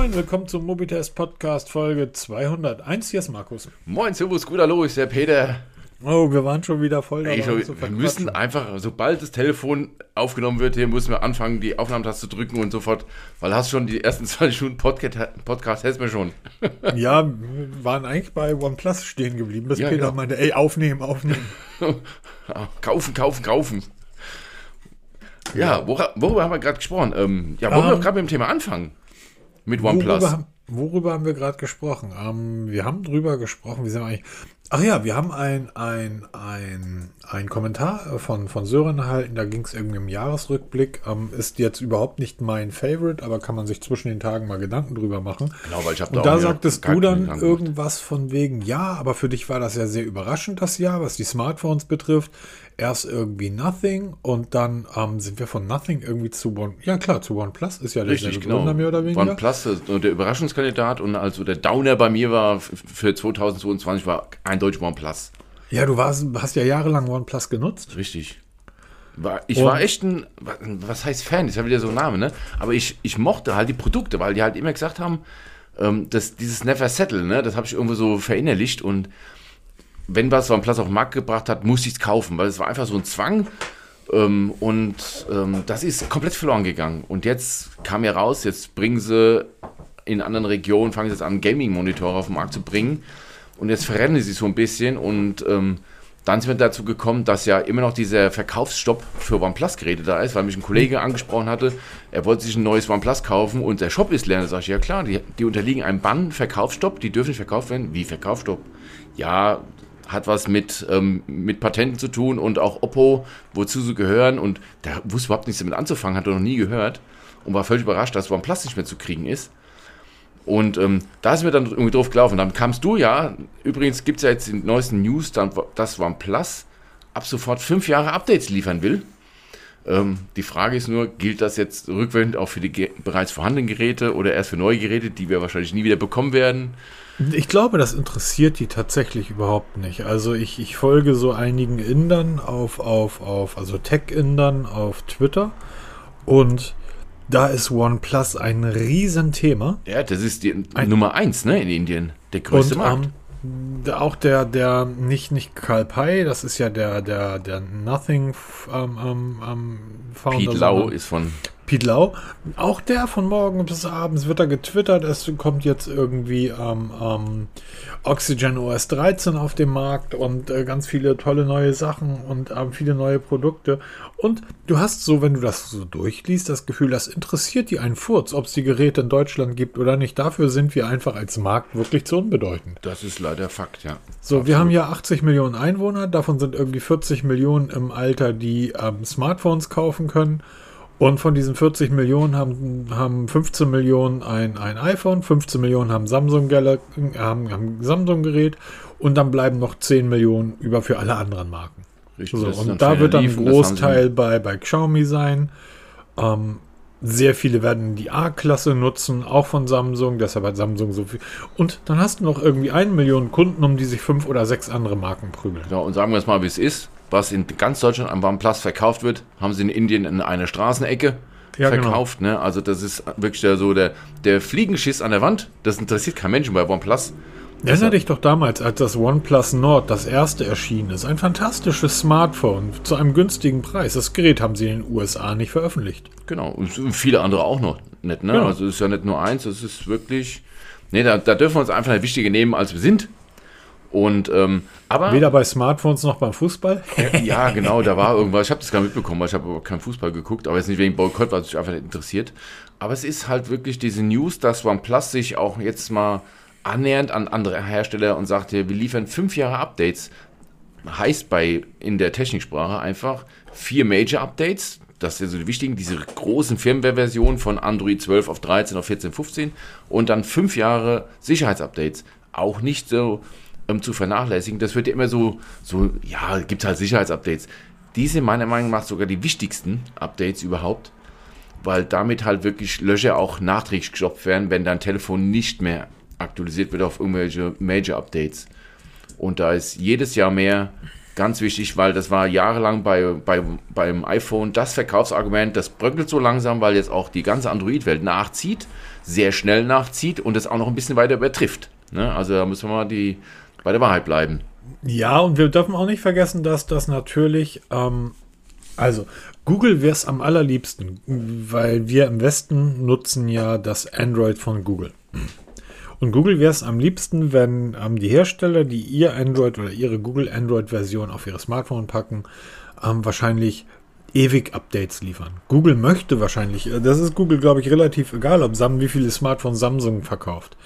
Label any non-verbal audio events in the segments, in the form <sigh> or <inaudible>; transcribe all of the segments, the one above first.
moin, willkommen zum Mobitest Podcast Folge 201. Hier ist Markus. Moin, Servus, gut, hallo, ist der Peter. Oh, wir waren schon wieder voll dabei. Ey, ich, wir müssen einfach, sobald das Telefon aufgenommen wird, hier müssen wir anfangen, die Aufnahmetaste zu drücken und sofort, weil hast schon die ersten <laughs> 20 Stunden Podcast, Podcast du mir schon. <laughs> Ja, wir waren eigentlich bei OnePlus stehen geblieben, bis Ja, Peter genau. meinte, ey, aufnehmen, aufnehmen. Ja, <laughs> kaufen, kaufen, kaufen. Ja, worüber haben wir gerade gesprochen? Ähm, ja, wollen wir Ähm, doch gerade mit dem Thema anfangen? Mit OnePlus. Worüber, haben- worüber haben wir gerade gesprochen? Ähm, wir haben drüber gesprochen, wie sind wir eigentlich? Ach ja, wir haben ein, ein, ein, ein Kommentar von, von Sören erhalten, da ging es irgendwie im Jahresrückblick. Ähm, ist jetzt überhaupt nicht mein Favorite, aber kann man sich zwischen den Tagen mal Gedanken drüber machen. Genau, weil ich habe Und auch da sagtest du dann irgendwas von wegen, ja, aber für dich war das ja sehr überraschend, das Jahr, was die Smartphones betrifft. Erst irgendwie Nothing und dann ähm, sind wir von Nothing irgendwie zu One, ja klar, zu OnePlus, ist ja derselbe Richtig, genau. Gründer mehr oder weniger. OnePlus, ist der Überraschungskandidat und also der Downer bei mir war für 2022 war eindeutig OnePlus. Ja, du warst, hast ja jahrelang OnePlus genutzt. Richtig. War, ich Und- war echt ein, was heißt Fan, ist ja wieder so ein Name, ne? Aber ich, ich mochte halt die Produkte, weil die halt immer gesagt haben, ähm, dass dieses Never Settle, ne? Das habe ich irgendwo so verinnerlicht und wenn was OnePlus auf den Markt gebracht hat, musste ich es kaufen, weil es war einfach so ein Zwang. Ähm, und ähm, das ist komplett verloren gegangen. Und jetzt kam ja raus, jetzt bringen sie in anderen Regionen, fangen sie jetzt an, Gaming-Monitore auf den Markt zu bringen. Und jetzt verrennen sie sich so ein bisschen und ähm, dann sind wir dazu gekommen, dass ja immer noch dieser Verkaufsstopp für OnePlus-Geräte da ist, weil mich ein Kollege angesprochen hatte, er wollte sich ein neues OnePlus kaufen und der Shop ist leer. Da sage ich, ja klar, die, die unterliegen einem Bann, Verkaufsstopp, die dürfen nicht verkauft werden. Wie Verkaufsstopp? Ja, hat was mit, ähm, mit Patenten zu tun und auch Oppo, wozu sie gehören und der wusste überhaupt nichts damit anzufangen, hat er noch nie gehört und war völlig überrascht, dass OnePlus nicht mehr zu kriegen ist. Und ähm, da sind wir dann irgendwie drauf gelaufen. Dann kamst du ja, übrigens gibt es ja jetzt die neuesten News, dass OnePlus ab sofort fünf Jahre Updates liefern will. Ähm, die Frage ist nur, gilt das jetzt rückwirkend auch für die bereits vorhandenen Geräte oder erst für neue Geräte, die wir wahrscheinlich nie wieder bekommen werden? Ich glaube, das interessiert die tatsächlich überhaupt nicht. Also ich, ich folge so einigen Indern auf, auf, auf, also Tech-Indern auf Twitter und da ist OnePlus ein Riesenthema. Ja, das ist die Ein- Nummer eins ne, in Indien. Der größte Und Markt. ähm, auch der, der, nicht, nicht Karl Pei, das ist ja der, der, der Nothing ähm, ähm, ähm, Founder. Pete Lau ist von Pete Lau. Auch der von morgen bis abends wird da getwittert. Es kommt jetzt irgendwie ähm, ähm, Oxygen OS 13 auf den Markt und äh, ganz viele tolle neue Sachen und ähm, viele neue Produkte. Und du hast so, wenn du das so durchliest, das Gefühl, das interessiert die einen Furz, ob es die Geräte in Deutschland gibt oder nicht. Dafür sind wir einfach als Markt wirklich zu unbedeutend. Das ist leider Fakt, ja. So, wir haben ja 80 Millionen Einwohner, davon sind irgendwie 40 Millionen im Alter, die ähm, Smartphones kaufen können. Und von diesen 40 Millionen haben, haben 15 Millionen ein, ein iPhone, 15 Millionen haben Samsung Gala- haben, haben Samsung Gerät und dann bleiben noch 10 Millionen über für alle anderen Marken. Richtig, So, und da wird dann ein Großteil bei, bei Xiaomi sein. Ähm, sehr viele werden die A-Klasse nutzen, auch von Samsung, deshalb hat Samsung so viel. Und dann hast du noch irgendwie eine Million Kunden, um die sich fünf oder sechs andere Marken prügeln. Ja, und sagen wir es mal, wie es ist. Was in ganz Deutschland am OnePlus verkauft wird, haben sie in Indien in einer Straßenecke Ja, genau. verkauft. Ne? Also das ist wirklich der, so der, der Fliegenschiss an der Wand. Das interessiert kein Menschen bei OnePlus. Erinnere dich doch damals, als das OnePlus Nord das erste erschienen ist. Ein fantastisches Smartphone zu einem günstigen Preis. Das Gerät haben sie in den USA nicht veröffentlicht. Genau. Und viele andere auch noch nicht. Ne? Genau. Also es ist ja nicht nur eins, es ist wirklich. Ne, da, da dürfen wir uns einfach nicht wichtiger nehmen, als wir sind. Und ähm, aber Weder bei Smartphones noch beim Fußball. ja, genau, da war irgendwas. Ich habe das gar nicht mitbekommen, weil ich habe aber keinen Fußball geguckt, aber jetzt nicht wegen Boykott, weil es mich einfach nicht interessiert. Aber es ist halt wirklich diese News, dass OnePlus sich auch jetzt mal annähernd an andere Hersteller und sagt, hier, wir liefern fünf Jahre Updates. Heißt bei in der Techniksprache einfach vier Major Updates. Das sind so die wichtigen, diese großen Firmware-Versionen von Android 12 auf 13 auf 14, 15 und dann fünf Jahre Sicherheitsupdates. Auch nicht so ähm, zu vernachlässigen. Das wird ja immer so, so ja, gibt halt Sicherheitsupdates. Die sind meiner Meinung nach sogar die wichtigsten Updates überhaupt, weil damit halt wirklich Löcher auch nachträglich gestopft werden, wenn dein Telefon nicht mehr aktualisiert wird auf irgendwelche Major Updates. Und da ist jedes Jahr mehr Ganz wichtig, weil das war jahrelang bei, bei, beim iPhone das Verkaufsargument, das bröckelt so langsam, weil jetzt auch die ganze Android-Welt nachzieht, sehr schnell nachzieht und es auch noch ein bisschen weiter übertrifft. Ne? Also da müssen wir mal die, bei der Wahrheit bleiben. Ja, und wir dürfen auch nicht vergessen, dass das natürlich, ähm, also Google wäre es am allerliebsten, weil wir im Westen nutzen ja das Android von Google. Und Google wäre es am liebsten, wenn ähm, die Hersteller, die ihr Android oder ihre Google Android-Version auf ihre Smartphone packen, ähm, wahrscheinlich ewig Updates liefern. Google möchte wahrscheinlich, äh, das ist Google, glaube ich, relativ egal, ob Sam, wie viele Smartphones Samsung verkauft.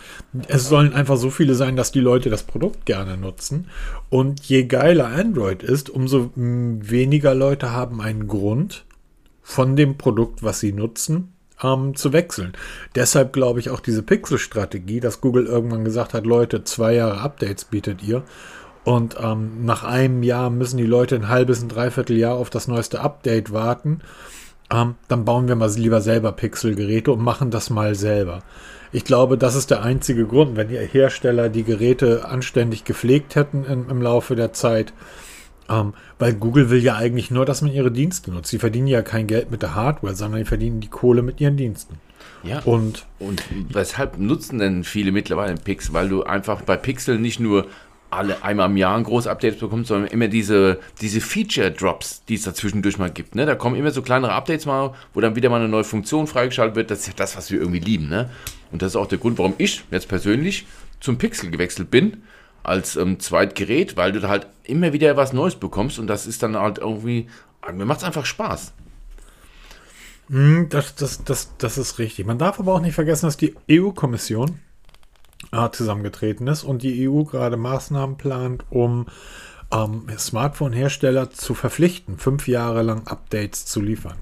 Es sollen einfach so viele sein, dass die Leute das Produkt gerne nutzen. Und je geiler Android ist, umso weniger Leute haben einen Grund von dem Produkt, was sie nutzen, ähm, zu wechseln. Deshalb glaube ich auch diese Pixel-Strategie, dass Google irgendwann gesagt hat, Leute, zwei Jahre Updates bietet ihr. Und ähm, nach einem Jahr müssen die Leute ein halbes, ein Dreivierteljahr auf das neueste Update warten. Ähm, dann bauen wir mal lieber selber Pixel-Geräte und machen das mal selber. Ich glaube, das ist der einzige Grund, wenn die Hersteller die Geräte anständig gepflegt hätten im, im Laufe der Zeit, ähm, weil Google will ja eigentlich nur, dass man ihre Dienste nutzt. Sie verdienen ja kein Geld mit der Hardware, sondern die verdienen die Kohle mit ihren Diensten. Ja. Und, und weshalb nutzen denn viele mittlerweile Pixel? Weil du einfach bei Pixel nicht nur alle einmal im Jahr ein großes Update bekommst, sondern immer diese, diese Feature-Drops, die es dazwischendurch mal gibt. Ne? Da kommen immer so kleinere Updates mal, wo dann wieder mal eine neue Funktion freigeschaltet wird. Das ist ja das, was wir irgendwie lieben. Ne? Und das ist auch der Grund, warum ich jetzt persönlich zum Pixel gewechselt bin als ähm, Zweitgerät, weil du da halt immer wieder was Neues bekommst und das ist dann halt irgendwie, mir macht es einfach Spaß. Hm, das, das, das, das ist richtig. Man darf aber auch nicht vergessen, dass die EU-Kommission zusammengetreten ist und die EU gerade Maßnahmen plant, um ähm, Smartphone-Hersteller zu verpflichten, fünf Jahre lang Updates zu liefern.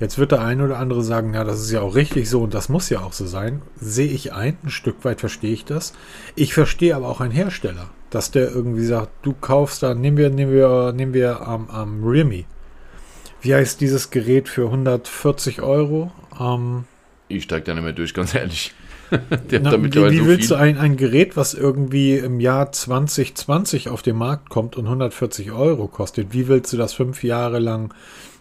Jetzt wird der eine oder andere sagen, ja, das ist ja auch richtig so und das muss ja auch so sein. Sehe ich ein, ein Stück weit verstehe ich das. Ich verstehe aber auch einen Hersteller, dass der irgendwie sagt, du kaufst da, nehmen wir, nehmen wir, nehmen wir am um, um, Realme. Wie heißt dieses Gerät für 140 Euro? Um, ich steige da nicht mehr durch, ganz ehrlich. <laughs> Na, wie, wie so willst du ein, ein Gerät, was irgendwie im Jahr 2020 auf den Markt kommt und 140 Euro kostet, wie willst du das fünf Jahre lang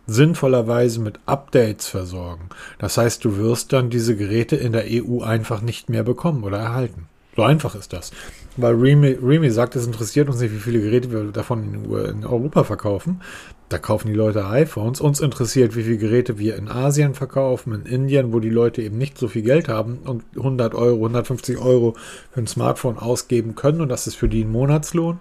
sinnvollerweise mit Updates versorgen? Das heißt, du wirst dann diese Geräte in der EU einfach nicht mehr bekommen oder erhalten. So einfach ist das. Weil Remy, sagt, es interessiert uns nicht, wie viele Geräte wir davon in, in Europa verkaufen. Da kaufen die Leute iPhones. Uns interessiert, wie viele Geräte wir in Asien verkaufen, in Indien, wo die Leute eben nicht so viel Geld haben und 100 Euro, 150 Euro für ein Smartphone ausgeben können. Und das ist für die ein Monatslohn.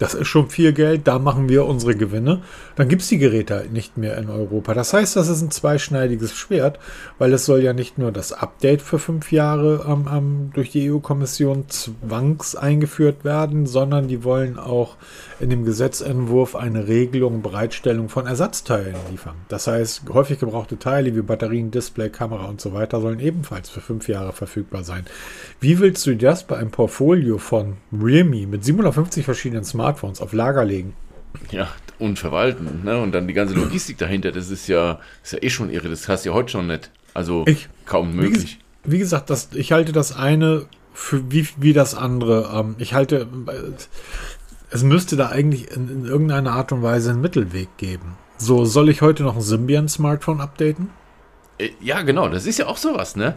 Das ist schon viel Geld, da machen wir unsere Gewinne. Dann gibt es die Geräte halt nicht mehr in Europa. Das heißt, das ist ein zweischneidiges Schwert, weil es soll ja nicht nur das Update für fünf Jahre ähm, ähm, durch die EU-Kommission zwangs eingeführt werden, sondern die wollen auch in dem Gesetzentwurf eine Regelung Bereitstellung von Ersatzteilen liefern. Das heißt, häufig gebrauchte Teile wie Batterien, Display, Kamera und so weiter sollen ebenfalls für fünf Jahre verfügbar sein. Wie willst du das bei einem Portfolio von Realme mit 750 verschiedenen Smartphones auf Lager legen? Ja, und verwalten. Ne? Und dann die ganze Logistik dahinter, das ist ja, ist ja eh schon irre. Das hast du ja heute schon nicht. Also ich, kaum möglich. Wie, wie gesagt, das, ich halte das eine für wie, wie das andere. Ähm, ich halte, es müsste da eigentlich in, in, irgendeiner Art und Weise einen Mittelweg geben. So, soll ich heute noch ein Symbian-Smartphone updaten? Äh, ja, genau, das ist ja auch sowas, ne?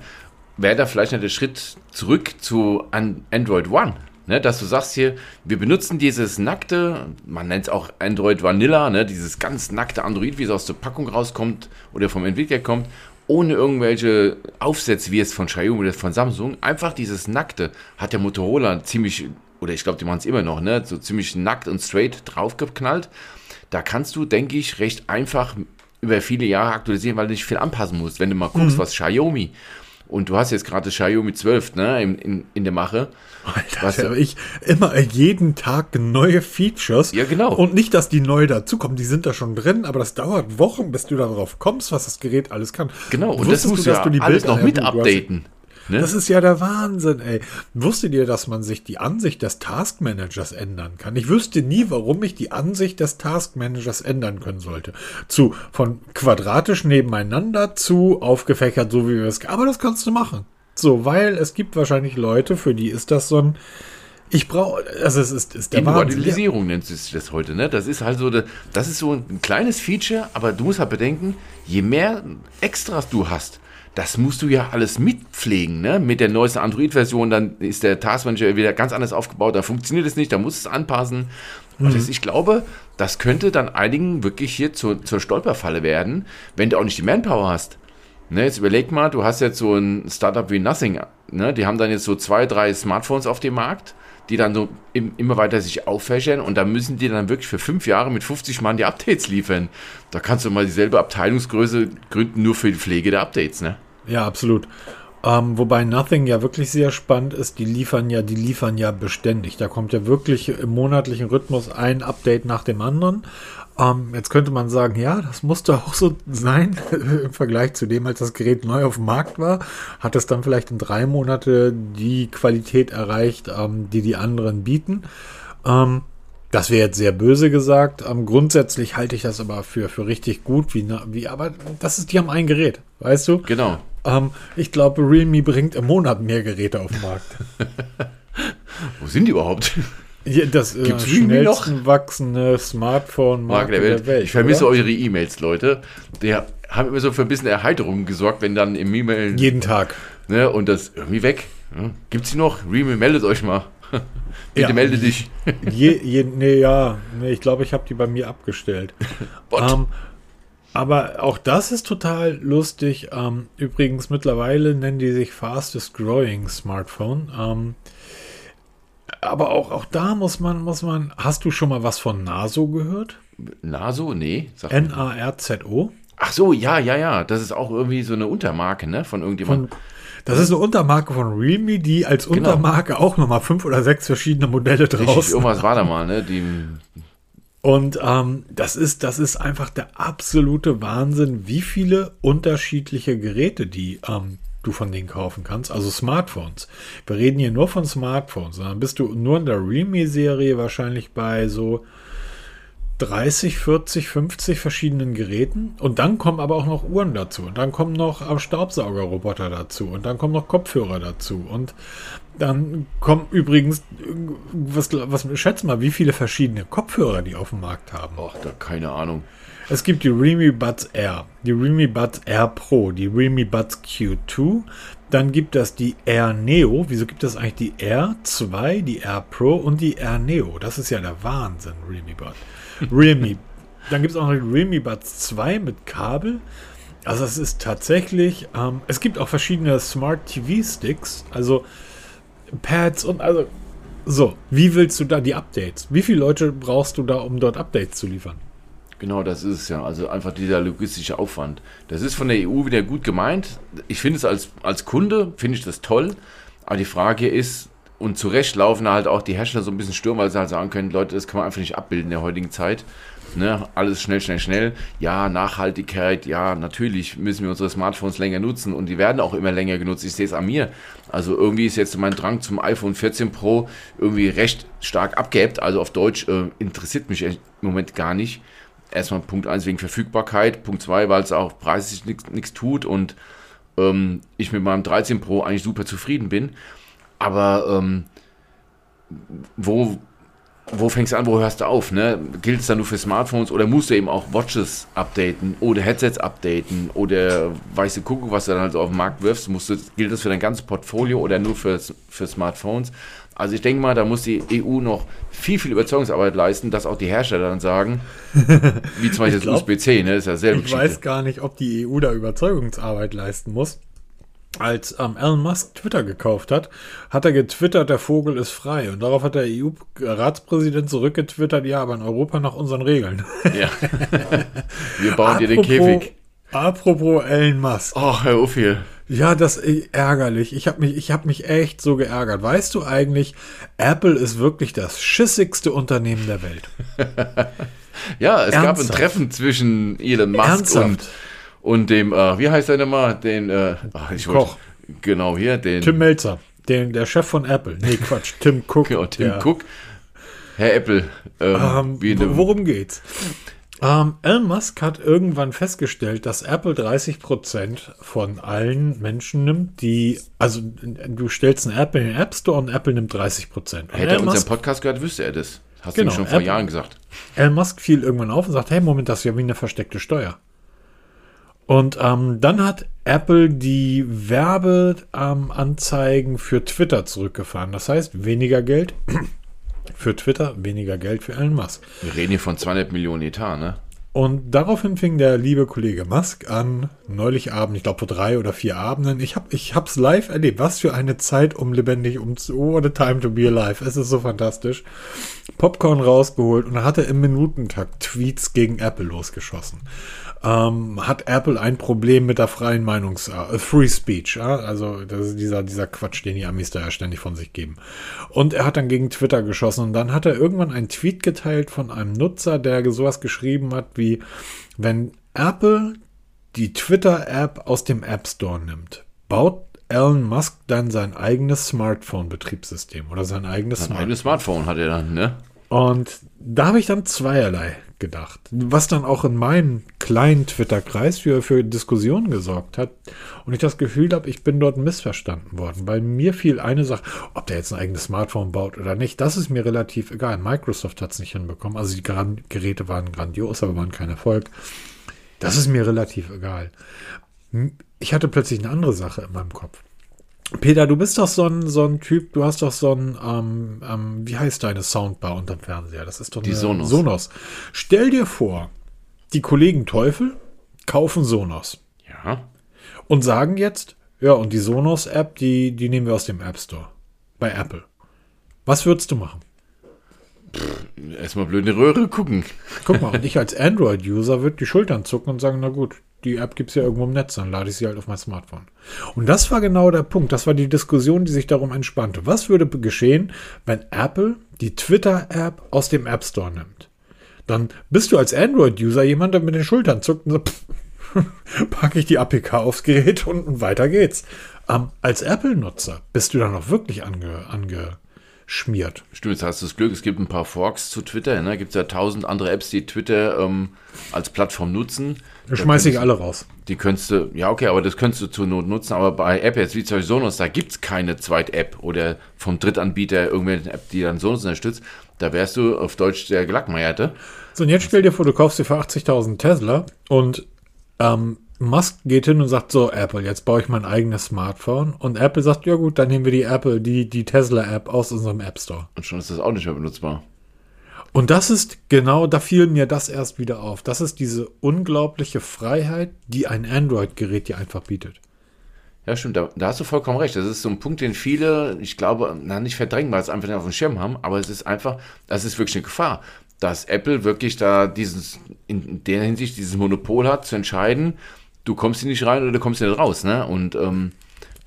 wäre da vielleicht noch der Schritt zurück zu Android One. Ne, dass du sagst hier, wir benutzen dieses nackte, man nennt es auch Android Vanilla, ne, dieses ganz nackte Android, wie es aus der Packung rauskommt oder vom Entwickler kommt, ohne irgendwelche Aufsätze wie es von Xiaomi oder von Samsung. Einfach dieses nackte hat der Motorola ziemlich, oder ich glaube, die machen es immer noch, ne, so ziemlich nackt und straight draufgeknallt. Da kannst du, denke ich, recht einfach über viele Jahre aktualisieren, weil du nicht viel anpassen musst. Wenn du mal guckst, mhm. was Xiaomi und du hast jetzt gerade Xiaomi 12 ne, in, in, in der Mache. Alter, was, ja ich immer jeden Tag neue Features. Ja, genau. Und nicht, dass die neu dazukommen, die sind da schon drin, aber das dauert Wochen, bis du darauf kommst, was das Gerät alles kann. Genau, und Wusstest das musst du, ja du alles noch mit updaten. Ne? Das ist ja der Wahnsinn, ey. Wusstet ihr, dass man sich die Ansicht des Taskmanagers ändern kann? Ich wüsste nie, warum ich die Ansicht des Taskmanagers ändern können sollte. Zu von quadratisch nebeneinander zu aufgefächert, so wie wir es. Aber das kannst du machen. So, weil es gibt wahrscheinlich Leute, für die ist das so ein Ich brauche, also es ist, ist der Wahnsinn. Individualisierung nennt sich das heute, ne? Das ist halt so, das ist so ein kleines Feature, aber du musst halt bedenken, je mehr Extras du hast, das musst du ja alles mitpflegen, ne? Mit der neuesten Android-Version, dann ist der Taskmanager wieder ganz anders aufgebaut, da funktioniert es nicht, da musst du es anpassen. Mhm. Und das, ich glaube, das könnte dann einigen wirklich hier zur, zur Stolperfalle werden, wenn du auch nicht die Manpower hast. Ne, jetzt überleg mal, du hast jetzt so ein Startup wie Nothing, ne? Die haben dann jetzt so zwei, drei Smartphones auf dem Markt die dann so im, immer weiter sich auffächern und da müssen die dann wirklich für fünf Jahre mit 50 Mann die Updates liefern. Da kannst du mal dieselbe Abteilungsgröße gründen, nur für die Pflege der Updates, ne? Ja, absolut. Ähm, wobei Nothing ja wirklich sehr spannend ist, die liefern ja, die liefern ja beständig. Da kommt ja wirklich im monatlichen Rhythmus ein Update nach dem anderen. Ähm, jetzt könnte man sagen, ja, das musste auch so sein <laughs> im Vergleich zu dem, als das Gerät neu auf dem Markt war. Hat es dann vielleicht in drei Monate die Qualität erreicht, ähm, die die anderen bieten. Ähm, das wäre jetzt sehr böse gesagt. Ähm, grundsätzlich halte ich das aber für, für richtig gut. Wie, wie, aber das ist, die haben ein Gerät, weißt du? Genau. Ähm, ich glaube, Realme bringt im Monat mehr Geräte auf den Markt. <laughs> Wo sind die überhaupt? Ja, das äh, Gibt's schnellsten noch? wachsende Smartphone-Marke der, Welt. der Welt. Ich vermisse oder? eure E-Mails, Leute. Die haben immer so für ein bisschen Erheiterung gesorgt, wenn dann im E-Mail. Jeden Tag. Ne, und das irgendwie weg. Ne? Gibt's die noch? Realme, meldet euch mal. <laughs> Bitte ja, melde dich. <laughs> Je, je, nee, ja, nee, ich glaube, ich habe die bei mir abgestellt. <laughs> ähm, aber auch das ist total lustig. Ähm, übrigens, mittlerweile nennen die sich Fastest Growing Smartphone. Ähm, aber auch, auch da muss man, muss man. Hast du schon mal was von NASO gehört? NASO? Nee. N-A-R-Z-O. Ach so, ja, ja, ja. Das ist auch irgendwie so eine Untermarke, ne? Von irgendjemandem. Das ist eine Untermarke von Realme, die als genau. Untermarke auch nochmal fünf oder sechs verschiedene Modelle draußen. Richtig, irgendwas war da mal, ne? Die, und ähm, das ist, das ist einfach der absolute Wahnsinn, wie viele unterschiedliche Geräte die ähm, du von denen kaufen kannst. Also Smartphones. Wir reden hier nur von Smartphones. Dann bist du nur in der Realme-Serie wahrscheinlich bei so 30, 40, 50 verschiedenen Geräten. Und dann kommen aber auch noch Uhren dazu. Und dann kommen noch Staubsaugerroboter dazu. Und dann kommen noch Kopfhörer dazu. Und dann kommen übrigens, was, was schätzt mal, wie viele verschiedene Kopfhörer die auf dem Markt haben? Ach, da keine Ahnung. Es gibt die Realme Buds Air, die Realme Buds Air Pro, die Realme Buds Q2. Dann gibt es die Air Neo. Wieso gibt es eigentlich die Air 2, die Air Pro und die Air Neo? Das ist ja der Wahnsinn, Realme Buds. <laughs> Realme. Dann gibt es auch noch die Realme Buds 2 mit Kabel. Also es ist tatsächlich, ähm, es gibt auch verschiedene Smart TV Sticks. Also Pads und also so, wie willst du da die Updates? Wie viele Leute brauchst du da, um dort Updates zu liefern? Genau, das ist es ja. Also einfach dieser logistische Aufwand. Das ist von der EU wieder gut gemeint. Ich finde es als, als Kunde, finde ich das toll. Aber die Frage ist, und zu Recht laufen halt auch die Hersteller so ein bisschen Sturm, weil sie halt sagen können, Leute, das kann man einfach nicht abbilden in der heutigen Zeit. Ne? Alles schnell, schnell, schnell. Ja, Nachhaltigkeit, ja, natürlich müssen wir unsere Smartphones länger nutzen und die werden auch immer länger genutzt. Ich sehe es an mir. Also irgendwie ist jetzt mein Drang zum iPhone 14 Pro irgendwie recht stark abgehebt. Also auf Deutsch äh, interessiert mich im Moment gar nicht. Erstmal Punkt 1 wegen Verfügbarkeit, Punkt 2, weil es auch preislich nichts tut und ähm, ich mit meinem 13 Pro eigentlich super zufrieden bin. Aber ähm, wo wo fängst du an, wo hörst du auf? Ne? Gilt es dann nur für Smartphones oder musst du eben auch Watches updaten oder Headsets updaten oder weißt du, gucken, was du dann halt auf den Markt wirfst? Musst du, gilt das für dein ganzes Portfolio oder nur für, für Smartphones? Also ich denke mal, da muss die EU noch viel, viel Überzeugungsarbeit leisten, dass auch die Hersteller dann sagen, <laughs> wie zum Beispiel das USB-C, ne? ist ja selber Ich Geschichte. weiß gar nicht, ob die EU da Überzeugungsarbeit leisten muss als ähm, Elon Musk Twitter gekauft hat, hat er getwittert, der Vogel ist frei. Und darauf hat der EU-Ratspräsident zurückgetwittert, ja, aber in Europa nach unseren Regeln. Ja. <laughs> Wir bauen dir den Käfig. Apropos Elon Musk. Ach, Herr Uffiel. Ja, das ist ärgerlich. Ich habe mich, ich hab mich echt so geärgert. Weißt du eigentlich, Apple ist wirklich das schissigste Unternehmen der Welt. <laughs> ja, es Ernsthaft? gab ein Treffen zwischen Elon Musk Ernsthaft? und und dem, äh, wie heißt er nochmal? Den, äh, ach, ich Koch. Wollte, genau hier, den. Tim Melzer, den, der Chef von Apple. Nee, Quatsch, Tim Cook. genau, Tim der, Cook. Herr Apple. Ähm, ähm, worum geht's? Ähm, Elon Musk hat irgendwann festgestellt, dass Apple 30% von allen Menschen nimmt, die, also du stellst eine App in den App Store und Apple nimmt 30%. Und Hätte er Elon unseren Musk, Podcast gehört, wüsste er das. Hast Genau, du schon vor Apple- Jahren gesagt. Elon Musk fiel irgendwann auf und sagt, hey, Moment, das ist ja wie eine versteckte Steuer. Und ähm, dann hat Apple die Werbeanzeigen für Twitter zurückgefahren. Das heißt, weniger Geld für Twitter, weniger Geld für Elon Musk. Wir reden hier von 200 Millionen Etat, ne? Und daraufhin fing der liebe Kollege Musk an, neulich Abend, ich glaube vor drei oder vier Abenden, ich habe ich hab's live erlebt. Was für eine Zeit, um lebendig um zu, oh, a time to be alive. Es ist so fantastisch. Popcorn rausgeholt und hat er im Minutentakt Tweets gegen Apple losgeschossen. Ähm, hat Apple ein Problem mit der freien Meinungs-, äh, Free Speech, ja? also das ist dieser, dieser Quatsch, den die Amis da ja ständig von sich geben. Und er hat dann gegen Twitter geschossen und dann hat er irgendwann einen Tweet geteilt von einem Nutzer, der sowas geschrieben hat wie, wenn Apple die Twitter-App aus dem App Store nimmt, baut Elon Musk dann sein eigenes Smartphone-Betriebssystem oder sein eigenes Ein Smartphone. eigenes Smartphone hat er dann, ne? Und da habe ich dann zweierlei gedacht, was dann auch in meinem kleinen Twitter-Kreis für, für Diskussionen gesorgt hat. Und ich das Gefühl habe, ich bin dort missverstanden worden. Bei mir fiel eine Sache, ob der jetzt ein eigenes Smartphone baut oder nicht, das ist mir relativ egal. Microsoft hat es nicht hinbekommen. Also die Gran- Geräte waren grandios, aber waren kein Erfolg. Das ist mir relativ egal. Ich hatte plötzlich eine andere Sache in meinem Kopf. Peter, du bist doch so ein, so ein Typ, du hast doch so ein, ähm, ähm, wie heißt deine Soundbar unterm Fernseher? Das ist doch Die Sonos. Sonos. Stell dir vor, die Kollegen Teufel kaufen Sonos Ja. und sagen jetzt, ja, und die Sonos-App, die, die nehmen wir aus dem App Store bei Apple. Was würdest du machen? Erstmal blöde Röhre gucken. Guck mal, und ich als Android-User würde die Schultern zucken und sagen, na gut, die App gibt es ja irgendwo im Netz, dann lade ich sie halt auf mein Smartphone. Und das war genau der Punkt. Das war die Diskussion, die sich darum entspannte. Was würde geschehen, wenn Apple die Twitter-App aus dem App Store nimmt? Dann bist du als Android-User jemand, der mit den Schultern zuckt und so, <laughs> packe ich die APK aufs Gerät und, und weiter geht's. Ähm, als Apple-Nutzer bist du dann auch wirklich ange, angeschmiert. Stimmt, jetzt hast du das Glück, es gibt ein paar Forks zu Twitter. Ne? Gibt es ja tausend andere Apps, die Twitter ähm, als Plattform nutzen. Da schmeiße ich alle raus. Die könntest du, ja okay, aber das könntest du zur Not nutzen, aber bei App jetzt wie zum Beispiel Sonos, da gibt es keine Zweit-App oder vom Drittanbieter irgendwelche App, die dann Sonos unterstützt. Da wärst du auf Deutsch der Gelackmeierte. So, und jetzt stell dir vor, du kaufst dir für 80.000 Tesla und ähm, Musk geht hin und sagt so, Apple, jetzt baue ich mein eigenes Smartphone. Und Apple sagt, ja gut, dann nehmen wir die Apple, die, die Tesla-App aus unserem App Store. Und schon ist das auch nicht mehr benutzbar. Und das ist genau, da fiel mir das erst wieder auf. Das ist diese unglaubliche Freiheit, die ein Android-Gerät dir einfach bietet. Ja, stimmt, da, da hast du vollkommen recht. Das ist so ein Punkt, den viele, ich glaube, na, nicht verdrängen, weil es einfach nicht auf dem Schirm haben, aber es ist einfach, das ist wirklich eine Gefahr, dass Apple wirklich da dieses, in der Hinsicht dieses Monopol hat, zu entscheiden, du kommst hier nicht rein oder du kommst hier nicht raus, ne? Und ähm,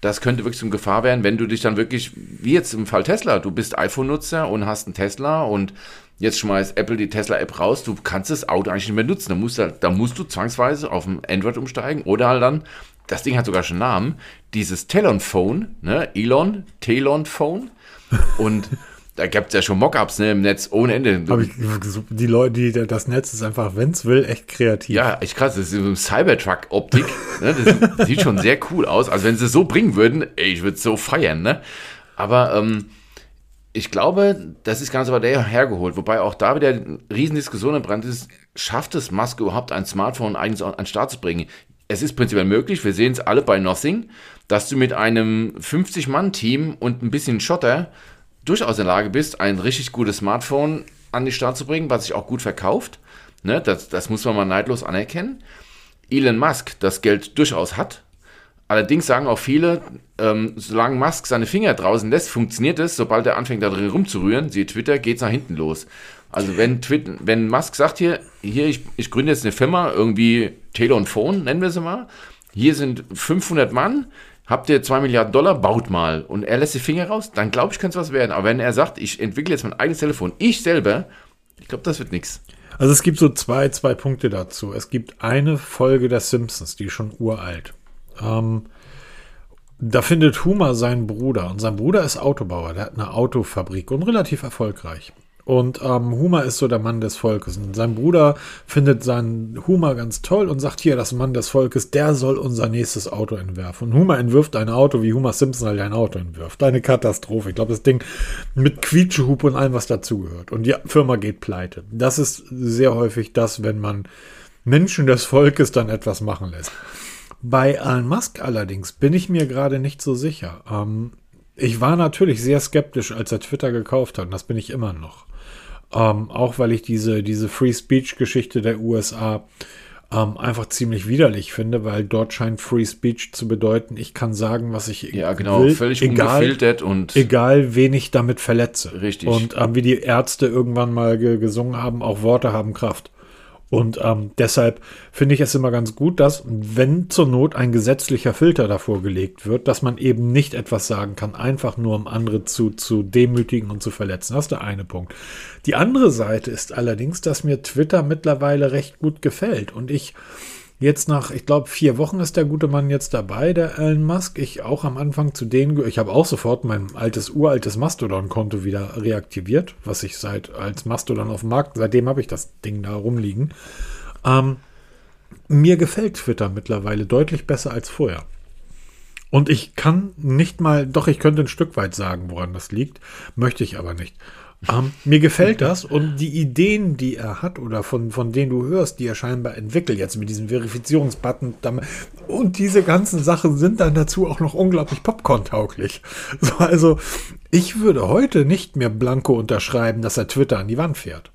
das könnte wirklich eine Gefahr werden, wenn du dich dann wirklich, wie jetzt im Fall Tesla, du bist iPhone-Nutzer und hast einen Tesla und jetzt schmeißt Apple die Tesla-App raus, du kannst das Auto eigentlich nicht mehr nutzen. Da musst, du, da musst du zwangsweise auf ein Android umsteigen oder halt dann, das Ding hat sogar schon einen Namen, dieses Telon-Phone, ne? Elon, Telon-Phone. Und <laughs> da gibt es ja schon Mockups ne, im Netz ohne Ende. Aber ich, die Leute, die, das Netz ist einfach, wenn es will, echt kreativ. Ja, echt krass. Das ist so eine Cybertruck-Optik. ne? Das sieht schon sehr cool aus. Also wenn sie es so bringen würden, ey, ich würde es so feiern. Ne? Aber ähm, ich glaube, das ist ganz aber der hergeholt. Wobei auch da wieder Riesendiskussion entbrannt ist, schafft es Musk überhaupt ein Smartphone eigens an den Start zu bringen? Es ist prinzipiell möglich, wir sehen es alle bei Nothing, dass du mit einem 50-Mann-Team und ein bisschen Schotter durchaus in der Lage bist, ein richtig gutes Smartphone an den Start zu bringen, was sich auch gut verkauft. Ne, das, das muss man mal neidlos anerkennen. Elon Musk das Geld durchaus hat. Allerdings sagen auch viele, ähm, solange Musk seine Finger draußen lässt, funktioniert es. Sobald er anfängt, da drin rumzurühren, siehe Twitter, geht es nach hinten los. Also wenn, Twitter, wenn Musk sagt hier, hier ich, ich gründe jetzt eine Firma, irgendwie Telon Phone, nennen wir sie mal. Hier sind 500 Mann, habt ihr 2 Milliarden Dollar, baut mal. Und er lässt die Finger raus, dann glaube ich, könnte es was werden. Aber wenn er sagt, ich entwickle jetzt mein eigenes Telefon, ich selber, ich glaube, das wird nichts. Also es gibt so zwei, zwei Punkte dazu. Es gibt eine Folge der Simpsons, die ist schon uralt. Ähm, da findet Homer seinen Bruder und sein Bruder ist Autobauer, der hat eine Autofabrik und relativ erfolgreich. Und ähm, Huma ist so der Mann des Volkes. Und sein Bruder findet seinen Huma ganz toll und sagt hier, das Mann des Volkes, der soll unser nächstes Auto entwerfen. Und Huma entwirft ein Auto, wie Huma Simpson halt ein Auto entwirft. Eine Katastrophe. Ich glaube, das Ding mit Quietschehupe und allem, was dazugehört. Und die Firma geht pleite. Das ist sehr häufig das, wenn man Menschen des Volkes dann etwas machen lässt. Bei Elon Musk allerdings bin ich mir gerade nicht so sicher. Ähm, ich war natürlich sehr skeptisch, als er Twitter gekauft hat. Und das bin ich immer noch. Ähm, auch weil ich diese, diese Free Speech-Geschichte der USA ähm, einfach ziemlich widerlich finde, weil dort scheint Free Speech zu bedeuten, ich kann sagen, was ich ja, genau, will, völlig egal, und egal, wen ich damit verletze. Richtig. Und ähm, wie die Ärzte irgendwann mal ge gesungen haben, auch Worte haben Kraft. Und ähm, deshalb finde ich es immer ganz gut, dass, wenn zur Not ein gesetzlicher Filter davor gelegt wird, dass man eben nicht etwas sagen kann, einfach nur um andere zu, zu demütigen und zu verletzen. Das ist der eine Punkt. Die andere Seite ist allerdings, dass mir Twitter mittlerweile recht gut gefällt und ich Jetzt nach, ich glaube, vier Wochen ist der gute Mann jetzt dabei, der Elon Musk. Ich auch am Anfang zu denen, ich habe auch sofort mein altes, uraltes Mastodon-Konto wieder reaktiviert, was ich seit als Mastodon auf dem Markt, seitdem habe ich das Ding da rumliegen. Ähm, mir gefällt Twitter mittlerweile deutlich besser als vorher. Und ich kann nicht mal, doch ich könnte ein Stück weit sagen, woran das liegt, möchte ich aber nicht. Ähm, mir gefällt das und die Ideen, die er hat oder von, von denen du hörst, die er scheinbar entwickelt, jetzt mit diesem Verifizierungsbutton und diese ganzen Sachen sind dann dazu auch noch unglaublich Popcorn-tauglich. <laughs> So, also ich würde heute nicht mehr Blanco unterschreiben, dass er Twitter an die Wand fährt.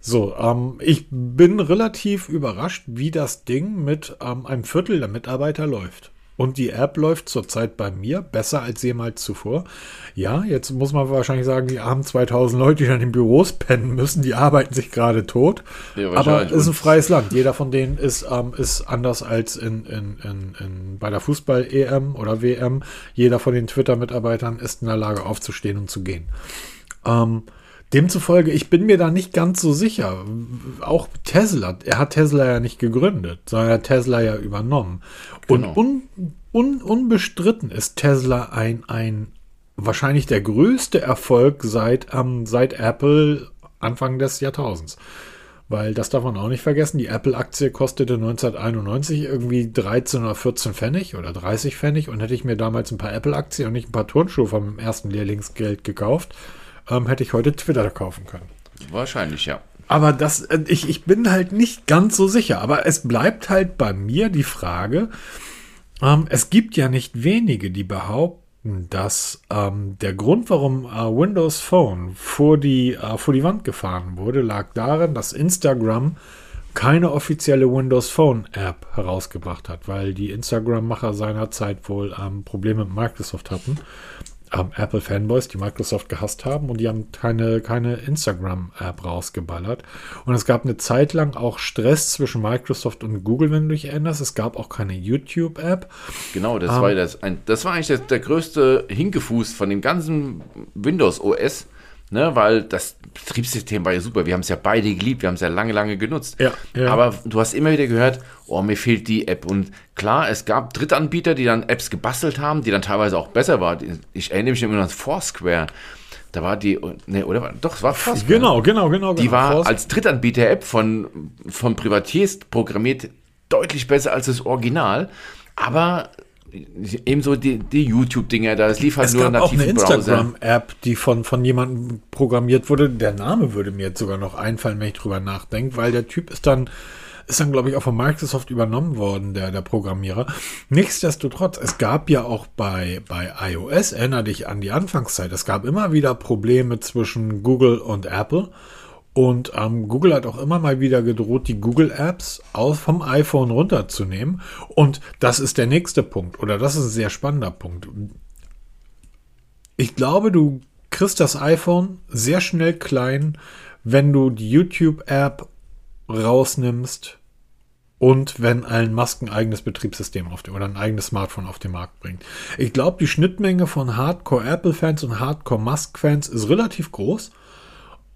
So, ähm, ich bin relativ überrascht, wie das Ding mit ähm, einem Viertel der Mitarbeiter läuft. Und die App läuft zurzeit bei mir besser als jemals zuvor. Ja, jetzt muss man wahrscheinlich sagen, die armen 2000 Leute, die dann in Büros pennen müssen, die arbeiten sich gerade tot. Ja, Aber es ist ein freies Land. Jeder von denen ist, ähm, ist anders als in, in, in, in bei der Fußball-EM oder WM. Jeder von den Twitter-Mitarbeitern ist in der Lage aufzustehen und zu gehen. Ähm, Demzufolge, ich bin mir da nicht ganz so sicher. Auch Tesla, er hat Tesla ja nicht gegründet, sondern er hat Tesla ja übernommen. Genau. Und un, un, unbestritten ist Tesla ein, ein wahrscheinlich der größte Erfolg seit, ähm, seit Apple Anfang des Jahrtausends. Weil das darf man auch nicht vergessen, die Apple-Aktie kostete 1991 irgendwie 13 oder 14 Pfennig oder 30 Pfennig und hätte ich mir damals ein paar Apple-Aktien und nicht ein paar Turnschuhe vom ersten Lehrlingsgeld gekauft, ähm, hätte ich heute Twitter kaufen können. Wahrscheinlich, ja. Aber das, äh, ich, ich bin halt nicht ganz so sicher. Aber es bleibt halt bei mir die Frage, ähm, es gibt ja nicht wenige, die behaupten, dass ähm, der Grund, warum äh, Windows Phone vor die, äh, vor die Wand gefahren wurde, lag darin, dass Instagram keine offizielle Windows Phone App herausgebracht hat, weil die Instagram-Macher seinerzeit wohl ähm, Probleme mit Microsoft hatten ähm, Apple-Fanboys, die Microsoft gehasst haben und die haben keine, keine Instagram-App rausgeballert. Und es gab eine Zeit lang auch Stress zwischen Microsoft und Google, wenn du dich erinnerst. Es gab auch keine YouTube-App. Genau, das, ähm, war das, ein, das war eigentlich der, der größte Hinkefuß von dem ganzen Windows OS Ne, weil das Betriebssystem war ja super. Wir haben es ja beide geliebt, wir haben es ja lange, lange genutzt. Ja, ja. Aber du hast immer wieder gehört, oh, mir fehlt die App. Und klar, es gab Drittanbieter, die dann Apps gebastelt haben, die dann teilweise auch besser waren. Ich erinnere mich immer an Foursquare. Da war die, ne, oder? Doch, es war Foursquare. Genau, genau, genau. Die genau. war Foursquare. als Drittanbieter-App von, von Privatiers programmiert deutlich besser als das Original. Aber ebenso die, die YouTube-Dinger da. Es lief halt es nur gab auch eine Instagram-App, die von, von jemandem programmiert wurde. Der Name würde mir jetzt sogar noch einfallen, wenn ich drüber nachdenke, weil der Typ ist dann, ist dann, glaube ich, auch von Microsoft übernommen worden, der, der Programmierer. Nichtsdestotrotz, es gab ja auch bei, bei iOS, erinnere dich an die Anfangszeit, es gab immer wieder Probleme zwischen Google und Apple. Und ähm, Google hat auch immer mal wieder gedroht, die Google Apps aus vom iPhone runterzunehmen. Und das ist der nächste Punkt. Oder das ist ein sehr spannender Punkt. Ich glaube, du kriegst das iPhone sehr schnell klein, wenn du die YouTube-App rausnimmst und wenn ein Masken eigenes Betriebssystem auf dem, oder ein eigenes Smartphone auf den Markt bringt. Ich glaube, die Schnittmenge von Hardcore Apple-Fans und Hardcore Musk-Fans ist relativ groß.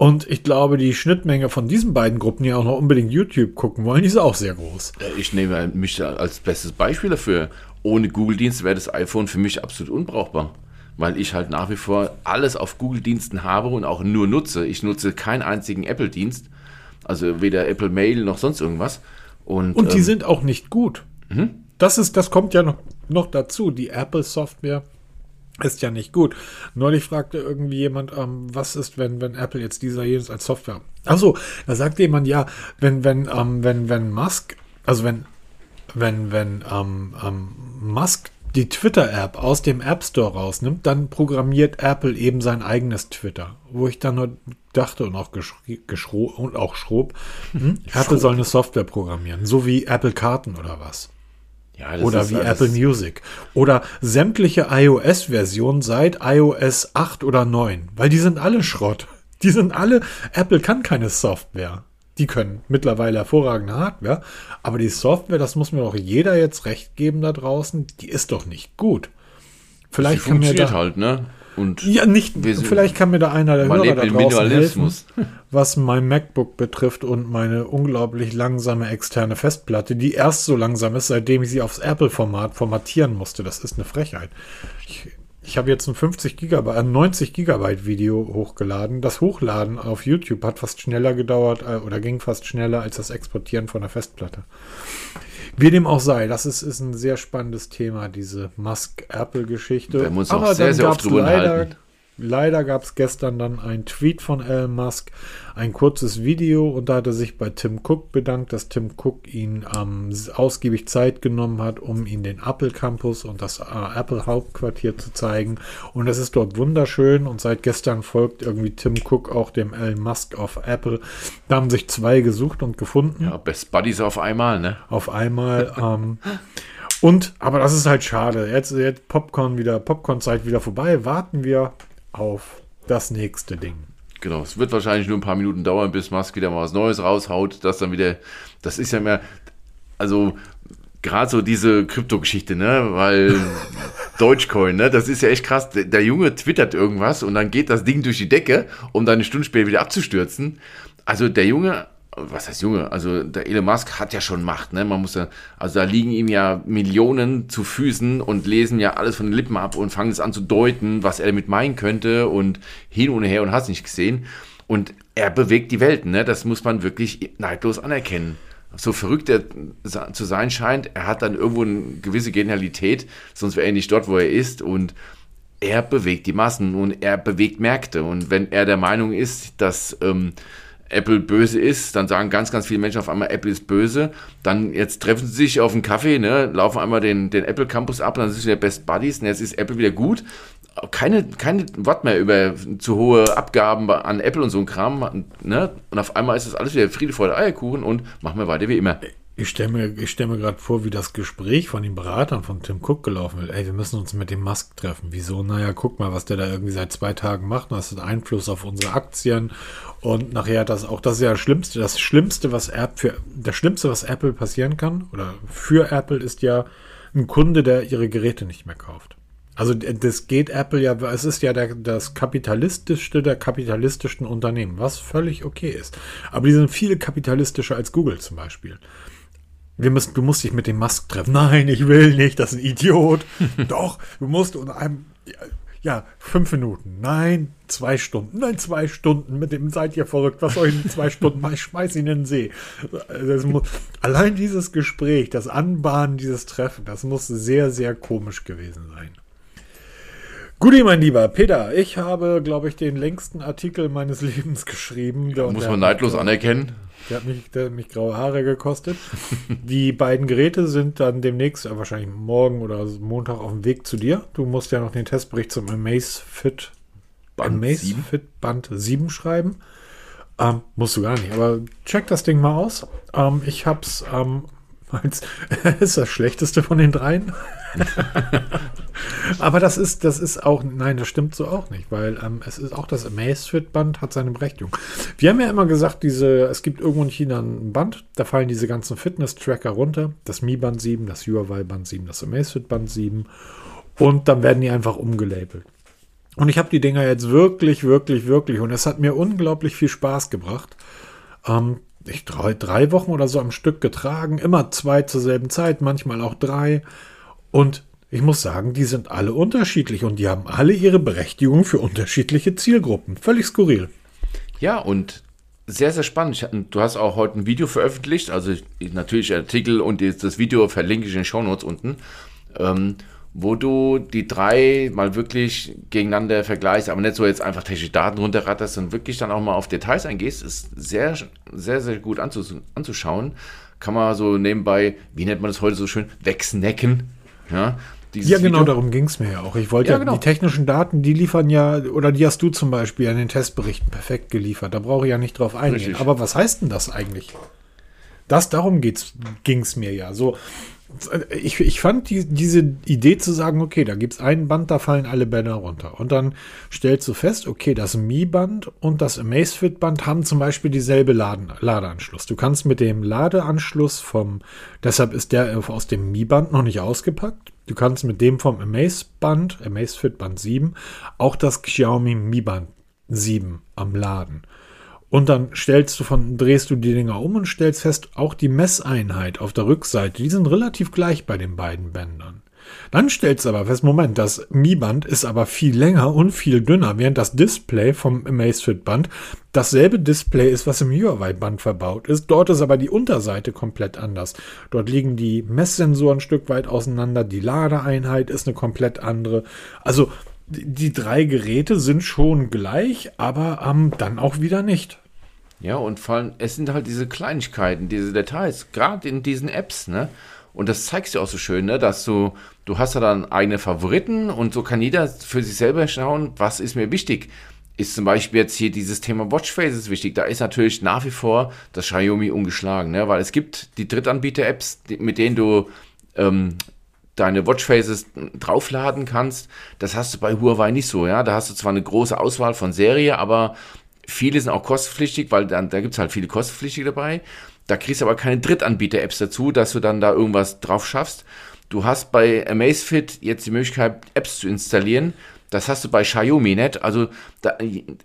Und ich glaube, die Schnittmenge von diesen beiden Gruppen, die auch noch unbedingt YouTube gucken wollen, die ist auch sehr groß. Ich nehme mich als bestes Beispiel dafür. Ohne Google-Dienst wäre das iPhone für mich absolut unbrauchbar. weil ich halt nach wie vor alles auf Google-Diensten habe und auch nur nutze. Ich nutze keinen einzigen Apple-Dienst, also weder Apple Mail noch sonst irgendwas. Und, Und die ähm, sind auch nicht gut. Das ist, das kommt ja noch, noch dazu. Die Apple-Software ist ja nicht gut. Neulich fragte irgendwie jemand, ähm, was ist, wenn, wenn Apple jetzt dieser jenes als Software. Achso, da sagte jemand, ja, wenn, wenn, ähm, wenn, wenn Musk, also wenn, wenn, wenn ähm, ähm, Musk die Twitter-App aus dem App Store rausnimmt, dann programmiert Apple eben sein eigenes Twitter. Wo ich dann nur dachte und auch geschro und auch schrob, hm, <laughs> Apple soll eine Software programmieren, so wie Apple Karten oder was. Ja, Oder wie Apple Music. Oder sämtliche iOS-Versionen seit iOS 8 oder 9. Weil die sind alle Schrott. <laughs> Die sind alle, Apple kann keine Software. Die können mittlerweile hervorragende Hardware. Aber die Software, das muss mir doch jeder jetzt recht geben da draußen, die ist doch nicht gut. Vielleicht kann mir funktioniert da, halt, ne? Und ja, nicht, vielleicht kann mir da einer der Hörer da draußen helfen, was mein MacBook betrifft und meine unglaublich langsame externe Festplatte, die erst so langsam ist, seitdem ich sie aufs Apple-Format formatieren musste. Das ist eine Frechheit. Ich, ich habe jetzt ein 50 Gigabyte, ein 90 Gigabyte Video hochgeladen. Das Hochladen auf YouTube hat fast schneller gedauert äh, oder ging fast schneller als das Exportieren von der Festplatte. Wie dem auch sei, das ist, ist ein sehr spannendes Thema, diese Musk-Apple-Geschichte. Wir uns noch sehr, sehr oft drüber leider, unterhalten. Leider gab es gestern dann ein Tweet von Elon Musk, ein kurzes Video und da hat er sich bei Tim Cook bedankt, dass Tim Cook ihn ähm, ausgiebig Zeit genommen hat, um ihn den Apple Campus und das äh, Apple Hauptquartier zu zeigen. Und es ist dort wunderschön und seit gestern folgt irgendwie Tim Cook auch dem Elon Musk auf Apple. Da haben sich zwei gesucht und gefunden ja, Best Buddies auf einmal, ne? auf einmal. ähm, und, aber das ist halt schade. Jetzt, jetzt Popcorn wieder, Popcorn-Zeit wieder vorbei. Warten wir auf das nächste Ding. Genau, es wird wahrscheinlich nur ein paar Minuten dauern, bis Musk wieder mal was Neues raushaut, das dann wieder, das ist ja immer, also gerade so diese Krypto-Geschichte, ne, weil <laughs> Dogecoin, ne, das ist ja echt krass, der, der Junge twittert irgendwas und dann geht das Ding durch die Decke, um dann eine Stunde später wieder abzustürzen. Also der Junge, was heißt Junge, also der Elon Musk hat ja schon Macht, ne, man muss ja, also da liegen ihm ja Millionen zu Füßen und lesen ja alles von den Lippen ab und fangen es an zu deuten, was er damit meinen könnte und hin und her und hast nicht gesehen. Und er bewegt die Welten, ne? das muss man wirklich neidlos anerkennen. So verrückt er zu sein scheint, er hat dann irgendwo eine gewisse Genialität, sonst wäre er nicht dort, wo er ist. Und er bewegt die Massen und er bewegt Märkte. Und wenn er der Meinung ist, dass ähm, Apple böse ist, dann sagen ganz, ganz viele Menschen auf einmal, Apple ist böse. Dann jetzt treffen sie sich auf einen Kaffee, ne, laufen einmal den, den Apple Campus ab, dann sind sie wieder Best Buddies und jetzt ist Apple wieder gut. Keine, keine Wort mehr über zu hohe Abgaben an Apple und so ein Kram. Ne? Und auf einmal ist das alles wieder Friede, Freude, Eierkuchen und machen wir weiter wie immer. Ich stelle mir, stell mir gerade vor, wie das Gespräch von den Beratern von Tim Cook gelaufen wird. Ey, wir müssen uns mit dem Musk treffen. Wieso? Naja, guck mal, was der da irgendwie seit zwei Tagen macht. Das hat Einfluss auf unsere Aktien. Und nachher das auch das ist ja das Schlimmste. Das Schlimmste, was Apple für das Schlimmste, was Apple passieren kann, oder für Apple, ist ja ein Kunde, der ihre Geräte nicht mehr kauft. Also das geht Apple ja, es ist ja der, das kapitalistischste der kapitalistischen Unternehmen, was völlig okay ist. Aber die sind viel kapitalistischer als Google zum Beispiel. Wir müssen, du musst dich mit dem Musk treffen. Nein, ich will nicht, das ist ein Idiot. <laughs> Doch, du musst unter einem, ja, fünf Minuten. Nein, zwei Stunden. Nein, zwei Stunden. Mit dem seid ihr verrückt. Was soll ich in zwei <laughs> Stunden machen? Ich schmeiß ihn in den See. Muss, allein dieses Gespräch, das Anbahnen dieses Treffen, das muss sehr, sehr komisch gewesen sein. Guti, mein Lieber Peter, ich habe, glaube ich, den längsten Artikel meines <laughs> Lebens geschrieben. Der- Muss man neidlos anerkennen. Der hat mich, der hat mich graue Haare gekostet. Die beiden Geräte sind dann demnächst, äh, wahrscheinlich morgen oder Montag auf dem Weg zu dir. Du musst ja noch den Testbericht zum Amazfit Band Amazfit 7. Band 7 schreiben. Ähm, musst du gar nicht, aber check das Ding mal aus. Ähm, ich hab's ähm, als <laughs> ist das schlechteste von den dreien. <laughs> aber das ist, das ist auch, nein, das stimmt so auch nicht, weil ähm, es ist auch das Amazfit-Band hat seine Berechtigung. Wir haben ja immer gesagt, diese, es gibt irgendwo in China ein Band, da fallen diese ganzen Fitness-Tracker runter. Das Mi Band 7, das Huawei Band 7, das Amazfit Band 7 und dann werden die einfach umgelabelt. Und ich habe die Dinger jetzt wirklich, wirklich, wirklich, und es hat mir unglaublich viel Spaß gebracht. Ähm, ich drei, drei Wochen oder so am Stück getragen, immer zwei zur selben Zeit, manchmal auch drei. Und ich muss sagen, die sind alle unterschiedlich und die haben alle ihre Berechtigung für unterschiedliche Zielgruppen. Völlig skurril. Ja, und sehr, sehr spannend. Du hast auch heute ein Video veröffentlicht, also natürlich Artikel und das Video verlinke ich in den Shownotes unten, ähm, wo du die drei mal wirklich gegeneinander vergleichst, aber nicht so jetzt einfach technische Daten runterratterst, sondern wirklich dann auch mal auf Details eingehst, ist sehr, sehr, sehr gut anzus anzuschauen. Kann man so nebenbei, wie nennt man das heute so schön, wegsnacken. Ja, ja, genau, Video. darum ging es mir ja auch. Ich wollte ja, genau. die technischen Daten, die liefern ja, oder die hast du zum Beispiel an den Testberichten perfekt geliefert. Da brauche ich ja nicht drauf eingehen. Richtig. Aber was heißt denn das eigentlich? Das, darum ging es mir ja. So, ich, ich fand die, diese Idee zu sagen, okay, da gibt es ein Band, da fallen alle Bänder runter. Und dann stellst du fest, okay, das Mi-Band und das Amazfit-Band haben zum Beispiel dieselbe Laden, Ladeanschluss. Du kannst mit dem Ladeanschluss vom, deshalb ist der aus dem Mi-Band noch nicht ausgepackt. Du kannst mit dem vom Amaze-Band, Amazfit Band 7, auch das Xiaomi Mi Band 7 am Laden. Und dann stellst du von, drehst du die Dinger um und stellst fest, auch die Messeinheit auf der Rückseite, die sind relativ gleich bei den beiden Bändern. Dann stellst du aber fest, Moment, das Mi-Band ist aber viel länger und viel dünner, während das Display vom Amazfit-Band dasselbe Display ist, was im Huawei-Band verbaut ist. Dort ist aber die Unterseite komplett anders. Dort liegen die Messsensoren ein Stück weit auseinander, die Ladeeinheit ist eine komplett andere. Also die drei Geräte sind schon gleich, aber ähm, dann auch wieder nicht. Ja, und vor allem, es sind halt diese Kleinigkeiten, diese Details, gerade in diesen Apps, ne? Und das zeigst du auch so schön, ne? dass du, du hast ja dann eigene Favoriten und so kann jeder für sich selber schauen, was ist mir wichtig. Ist zum Beispiel jetzt hier dieses Thema Watchfaces wichtig. Da ist natürlich nach wie vor das Xiaomi ungeschlagen, ne? weil es gibt die Drittanbieter-Apps, mit denen du ähm, deine Watchfaces draufladen kannst. Das hast du bei Huawei nicht so, ja. Da hast du zwar eine große Auswahl von Serie, aber viele sind auch kostenpflichtig, weil dann, da gibt es halt viele kostenpflichtige dabei. Da kriegst du aber keine Drittanbieter-Apps dazu, dass du dann da irgendwas drauf schaffst. Du hast bei Amazfit jetzt die Möglichkeit, Apps zu installieren. Das hast du bei Xiaomi nicht. Also da,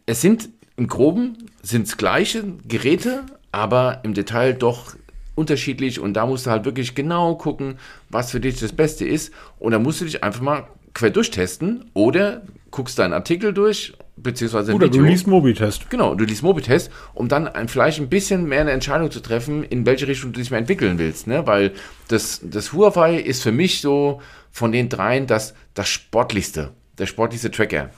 es sind im Groben sind gleiche Geräte, aber im Detail doch unterschiedlich und da musst du halt wirklich genau gucken, was für dich das Beste ist und da musst du dich einfach mal quer durchtesten oder guckst deinen Artikel durch, beziehungsweise Oder Video. du liest Mobitest. Genau, du liest Mobitest, um dann ein, vielleicht ein bisschen mehr eine Entscheidung zu treffen, in welche Richtung du dich mehr entwickeln willst. Ne? Weil das, das Huawei ist für mich so von den dreien das, das sportlichste, der sportlichste Tracker.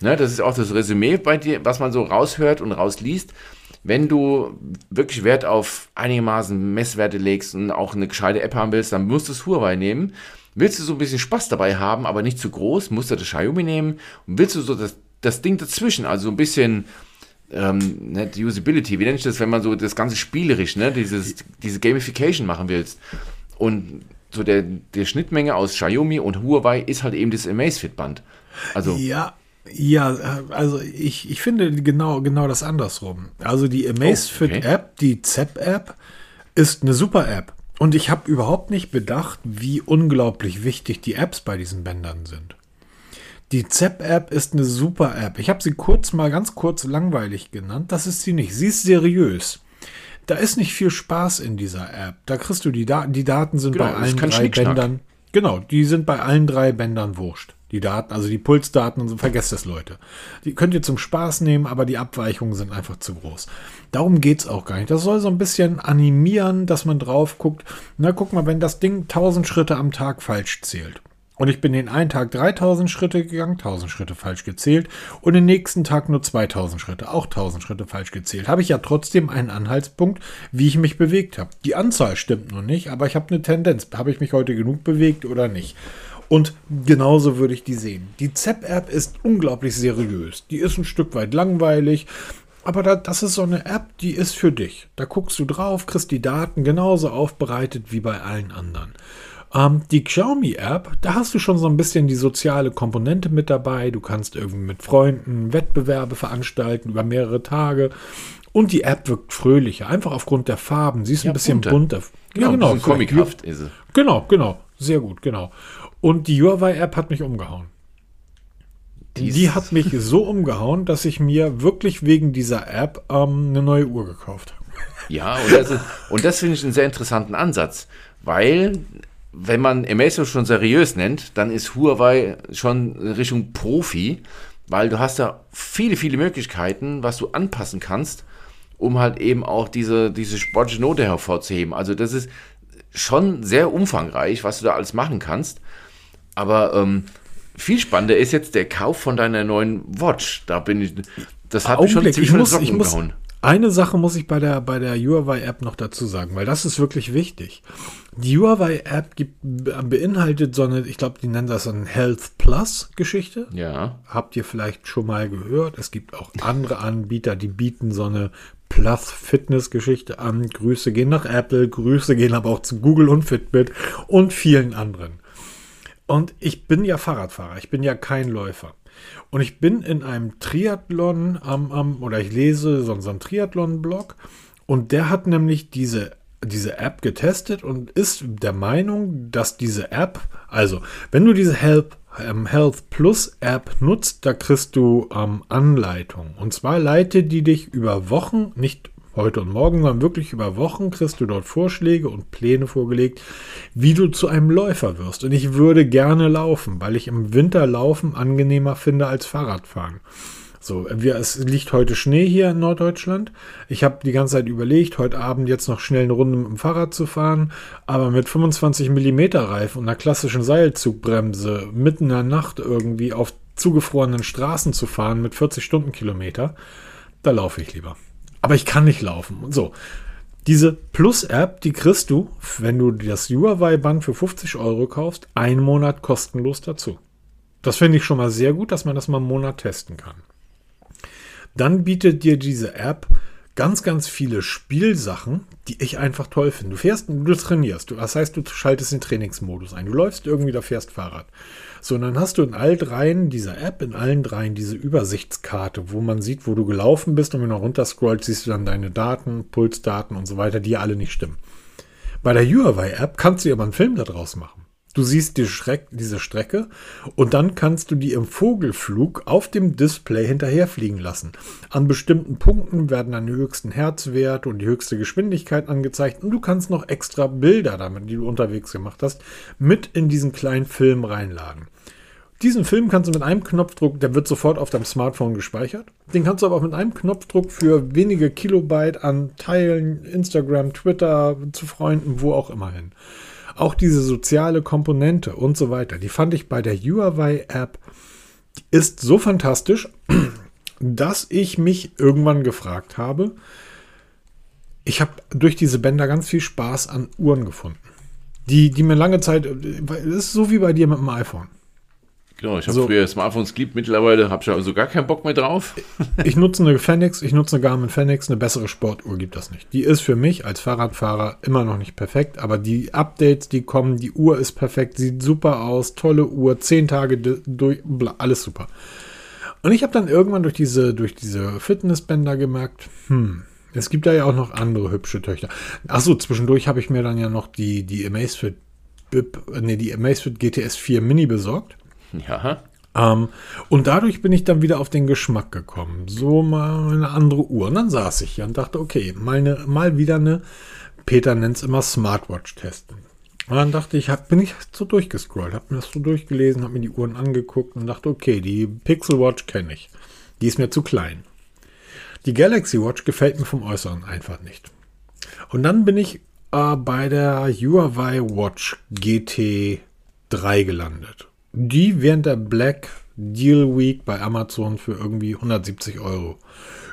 Ne? Das ist auch das Resümee bei dir, was man so raushört und rausliest wenn du wirklich Wert auf einigermaßen Messwerte legst und auch eine gescheite App haben willst, dann musst du das Huawei nehmen. Willst du so ein bisschen Spaß dabei haben, aber nicht zu groß, musst du das Xiaomi nehmen. Und willst du so das, das Ding dazwischen, also ein bisschen ähm, ne, die Usability, wie nenne ich das, wenn man so das ganze spielerisch, ne, dieses, diese Gamification machen willst. Und so der, der Schnittmenge aus Xiaomi und Huawei ist halt eben das Amazfit-Band. Also ja, ja, also ich, ich finde genau, genau das andersrum. Also die Amazfit oh, okay. App, die ZEP-App, ist eine super App. Und ich habe überhaupt nicht bedacht, wie unglaublich wichtig die Apps bei diesen Bändern sind. Die ZEP-App ist eine super App. Ich habe sie kurz mal ganz kurz langweilig genannt. Das ist sie nicht. Sie ist seriös. Da ist nicht viel Spaß in dieser App. Da kriegst du die Daten. Die Daten sind genau, bei allen drei Bändern. Genau, die sind bei allen drei Bändern wurscht. Die Daten, also die Pulsdaten und so, vergesst das, Leute. Die könnt ihr zum Spaß nehmen, aber die Abweichungen sind einfach zu groß. Darum geht es auch gar nicht. Das soll so ein bisschen animieren, dass man drauf guckt. Na, guck mal, wenn das Ding 1000 Schritte am Tag falsch zählt. Und ich bin den einen Tag 3000 Schritte gegangen, 1000 Schritte falsch gezählt. Und den nächsten Tag nur 2000 Schritte, auch 1000 Schritte falsch gezählt. Habe ich ja trotzdem einen Anhaltspunkt, wie ich mich bewegt habe. Die Anzahl stimmt nur nicht, aber ich habe eine Tendenz. Habe ich mich heute genug bewegt oder nicht? Und genauso würde ich die sehen. Die ZEP-App ist unglaublich seriös. Die ist ein Stück weit langweilig. Aber da, das ist so eine App, die ist für dich. Da guckst du drauf, kriegst die Daten genauso aufbereitet wie bei allen anderen. Ähm, die Xiaomi-App, da hast du schon so ein bisschen die soziale Komponente mit dabei. Du kannst irgendwie mit Freunden Wettbewerbe veranstalten über mehrere Tage. Und die App wirkt fröhlicher, einfach aufgrund der Farben. Sie ist ja, ein bisschen bunter. bunter. Genau, ja, genau. Comichaft ist sie. Genau, genau. Sehr gut, genau. Und die Huawei-App hat mich umgehauen. Die, die hat mich so umgehauen, dass ich mir wirklich wegen dieser App ähm, eine neue Uhr gekauft habe. Ja, und das, das finde ich einen sehr interessanten Ansatz, weil wenn man Amazfit schon seriös nennt, dann ist Huawei schon Richtung Profi, weil du hast da viele, viele Möglichkeiten, was du anpassen kannst, um halt eben auch diese, diese sportliche Note hervorzuheben. Also das ist schon sehr umfangreich, was du da alles machen kannst. Aber ähm, viel spannender ist jetzt der Kauf von deiner neuen Watch. Da bin ich, das hat mich schon ziemlich ich muss, ich muss, eine Sache muss ich bei der, bei der Huawei-App noch dazu sagen, weil das ist wirklich wichtig. Die Huawei-App beinhaltet so eine, ich glaube, die nennen das eine Health Plus-Geschichte. Ja. Habt ihr vielleicht schon mal gehört? Es gibt auch andere Anbieter, die bieten so eine Plus-Fitness-Geschichte an. Grüße gehen nach Apple, Grüße gehen aber auch zu Google und Fitbit und vielen anderen. Und ich bin ja Fahrradfahrer, ich bin ja kein Läufer. Und ich bin in einem Triathlon am, am oder ich lese so, einen Triathlon-Blog und der hat nämlich diese, diese App getestet und ist der Meinung, dass diese App, also wenn du diese Help, ähm, Health Plus App nutzt, da kriegst du ähm, Anleitung. Und zwar leitet die dich über Wochen, nicht heute und morgen, sondern wirklich über Wochen kriegst du dort Vorschläge und Pläne vorgelegt, wie du zu einem Läufer wirst. Und ich würde gerne laufen, weil ich im Winter laufen angenehmer finde als Fahrradfahren. So, wir, es liegt heute Schnee hier in Norddeutschland. Ich habe die ganze Zeit überlegt, heute Abend jetzt noch schnell eine Runde mit dem Fahrrad zu fahren, aber mit 25 mm Reifen und einer klassischen Seilzugbremse mitten in der Nacht irgendwie auf zugefrorenen Straßen zu fahren mit 40 Stundenkilometer, da laufe ich lieber aber ich kann nicht laufen. Und so. Diese Plus-App, die kriegst du, wenn du das Huawei-Band für 50 Euro kaufst, einen Monat kostenlos dazu. Das finde ich schon mal sehr gut, dass man das mal einen Monat testen kann. Dann bietet dir diese App ganz, ganz viele Spielsachen, die ich einfach toll finde. Du fährst, du trainierst. das heißt, du schaltest den Trainingsmodus ein. Du läufst irgendwie, da fährst Fahrrad. So, und dann hast du in all dreien dieser App, in allen dreien diese Übersichtskarte, wo man sieht, wo du gelaufen bist und wenn du runter scrollt, siehst du dann deine Daten, Pulsdaten und so weiter, die alle nicht stimmen. Bei der Huawei-App kannst du aber einen Film daraus machen. Du siehst die Schreck, diese Strecke und dann kannst du die im Vogelflug auf dem Display hinterherfliegen lassen. An bestimmten Punkten werden dann die höchsten Herzwerte und die höchste Geschwindigkeit angezeigt und du kannst noch extra Bilder damit, die du unterwegs gemacht hast, mit in diesen kleinen Film reinladen. Diesen Film kannst du mit einem Knopfdruck, der wird sofort auf deinem Smartphone gespeichert. Den kannst du aber auch mit einem Knopfdruck für wenige Kilobyte an Teilen, Instagram, Twitter, zu Freunden, wo auch immer hin. Auch diese soziale Komponente und so weiter, die fand ich bei der Huawei-App ist so fantastisch, <clears throat> dass ich mich irgendwann gefragt habe, ich habe durch diese Bänder ganz viel Spaß an Uhren gefunden. Die, die mir lange Zeit, das ist so wie bei dir mit dem iPhone. Genau, ich habe so. früher Smartphones geliebt, mittlerweile habe ich also gar keinen Bock mehr drauf. ich nutze eine Fenix, ich nutze eine Garmin Fenix, eine bessere Sportuhr gibt das nicht. Die ist für mich als Fahrradfahrer immer noch nicht perfekt, aber die Updates, die kommen, die Uhr ist perfekt, sieht super aus, tolle Uhr, zehn Tage durch, bla, alles super. Und ich habe dann irgendwann durch diese, durch diese Fitnessbänder gemerkt, hm, es gibt da ja auch noch andere hübsche Töchter. Achso, zwischendurch habe ich mir dann ja noch die, die Amazfit Bip, nee, die Amazfit GTS 4 Mini besorgt. Ja. Ähm, und dadurch bin ich dann wieder auf den Geschmack gekommen. So mal eine andere Uhr. Und dann saß ich hier und dachte, okay, mal, eine, mal wieder eine, Peter nennt es immer Smartwatch testen. Und dann dachte ich, hab, bin ich so durchgescrollt, habe mir das so durchgelesen, habe mir die Uhren angeguckt und dachte, okay, die Pixel Watch kenne ich. Die ist mir zu klein. Die Galaxy Watch gefällt mir vom Äußeren einfach nicht. Und dann bin ich äh, bei der Huawei Watch GT3 gelandet die während der Black Deal Week bei Amazon für irgendwie 170 Euro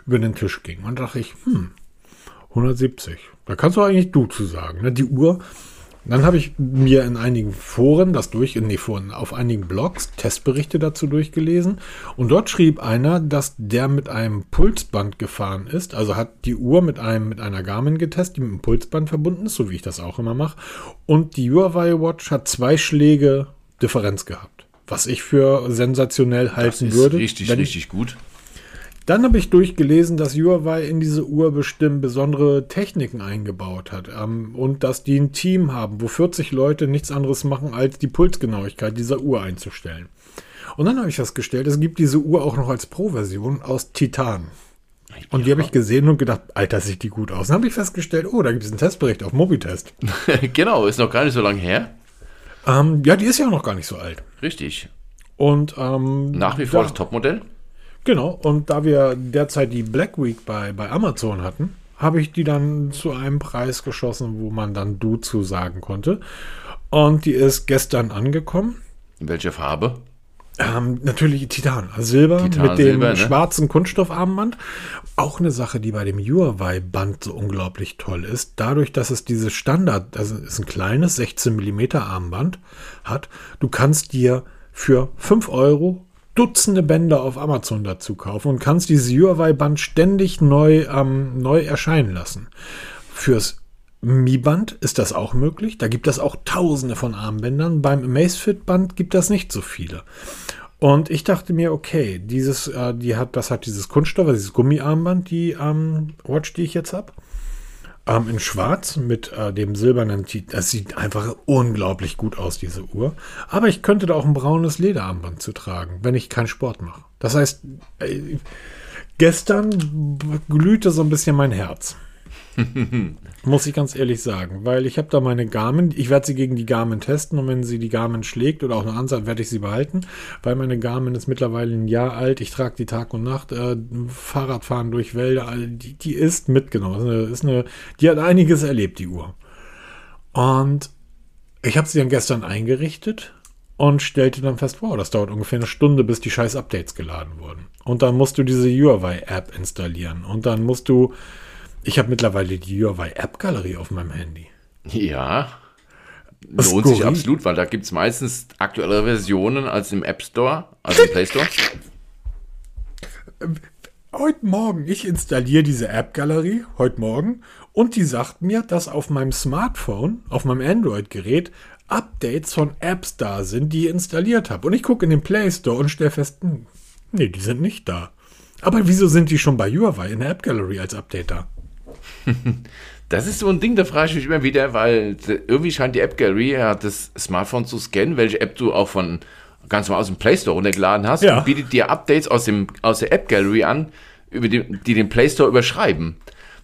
über den Tisch ging. Und dachte ich, hm, 170. Da kannst du eigentlich du zu sagen. Ne? Die Uhr. Dann habe ich mir in einigen Foren das durch, nee, Foren, auf einigen Blogs Testberichte dazu durchgelesen. Und dort schrieb einer, dass der mit einem Pulsband gefahren ist. Also hat die Uhr mit einem, mit einer Garmin getestet, die mit einem Pulsband verbunden ist, so wie ich das auch immer mache. Und die Huawei Watch hat zwei Schläge Differenz gehabt. Was ich für sensationell halten das ist würde. Richtig, richtig gut. Dann habe ich durchgelesen, dass Huawei in diese Uhr bestimmt besondere Techniken eingebaut hat ähm, und dass die ein Team haben, wo 40 Leute nichts anderes machen, als die Pulsgenauigkeit dieser Uhr einzustellen. Und dann habe ich festgestellt, es gibt diese Uhr auch noch als Pro-Version aus Titan. Und ja. die habe ich gesehen und gedacht, Alter, sieht die gut aus. Dann habe ich festgestellt, oh, da gibt es einen Testbericht auf Mobitest. <laughs> genau, ist noch gar nicht so lange her. Ähm, ja, die ist ja auch noch gar nicht so alt. Richtig. Und ähm, Nach wie vor da, das Topmodell. Genau, und da wir derzeit die Black Week bei, bei Amazon hatten, habe ich die dann zu einem Preis geschossen, wo man dann Du zu sagen konnte. Und die ist gestern angekommen. In welcher Farbe? Ähm, natürlich Titan, also Silber Titan, mit dem Silber, ne? schwarzen Kunststoffarmband. Auch eine Sache, die bei dem Huawei-Band so unglaublich toll ist. Dadurch, dass es diese Standard, also es ist ein kleines 16 mm Armband hat, du kannst dir für 5 Euro Dutzende Bänder auf Amazon dazu kaufen und kannst dieses Huawei-Band ständig neu, ähm, neu erscheinen lassen. Fürs Mi-Band ist das auch möglich. Da gibt es auch tausende von Armbändern. Beim Amazfit-Band gibt es nicht so viele. Und ich dachte mir, okay, dieses, äh, die hat, das hat dieses Kunststoff, also dieses Gummiarmband, die ähm, Watch, die ich jetzt habe. Ähm, in Schwarz mit äh, dem silbernen Titel. Das sieht einfach unglaublich gut aus, diese Uhr. Aber ich könnte da auch ein braunes Lederarmband zu tragen, wenn ich keinen Sport mache. Das heißt, äh, gestern glühte so ein bisschen mein Herz. <laughs> Muss ich ganz ehrlich sagen, weil ich habe da meine Garmin, ich werde sie gegen die Garmin testen und wenn sie die Garmin schlägt oder auch eine Ansatz, werde ich sie behalten, weil meine Garmin ist mittlerweile ein Jahr alt, ich trage die Tag und Nacht, äh, Fahrradfahren durch Wälder, also die, die ist mitgenommen, ist eine, die hat einiges erlebt, die Uhr. Und ich habe sie dann gestern eingerichtet und stellte dann fest, wow, das dauert ungefähr eine Stunde, bis die scheiß Updates geladen wurden. Und dann musst du diese Huawei-App installieren und dann musst du ich habe mittlerweile die Huawei App Galerie auf meinem Handy. Ja. Lohnt sich skurril. absolut, weil da gibt es meistens aktuellere Versionen als im App Store, also im Play Store. Heute Morgen, ich installiere diese App Galerie, heute Morgen, und die sagt mir, dass auf meinem Smartphone, auf meinem Android-Gerät, Updates von Apps da sind, die ich installiert habe. Und ich gucke in den Play Store und stelle fest, hm, nee, die sind nicht da. Aber wieso sind die schon bei Huawei in der App Gallery als Update da? <laughs> Das ist so ein Ding, da frage ich mich immer wieder, weil irgendwie scheint die App Gallery ja das Smartphone zu scannen, welche App du auch von ganz mal aus dem Play Store runtergeladen hast Ja. und bietet dir Updates aus, dem, aus der App Gallery an, über die, die den Play Store überschreiben.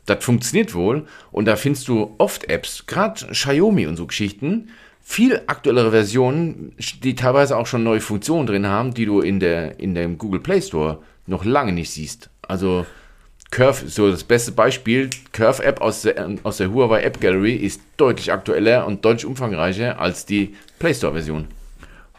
Das funktioniert wohl und da findest du oft Apps, gerade Xiaomi und so Geschichten, viel aktuellere Versionen, die teilweise auch schon neue Funktionen drin haben, die du in, der, in dem Google Play Store noch lange nicht siehst. Also Curve so das beste Beispiel. Curve App aus der, aus der Huawei App Gallery ist deutlich aktueller und deutlich umfangreicher als die Play Store Version.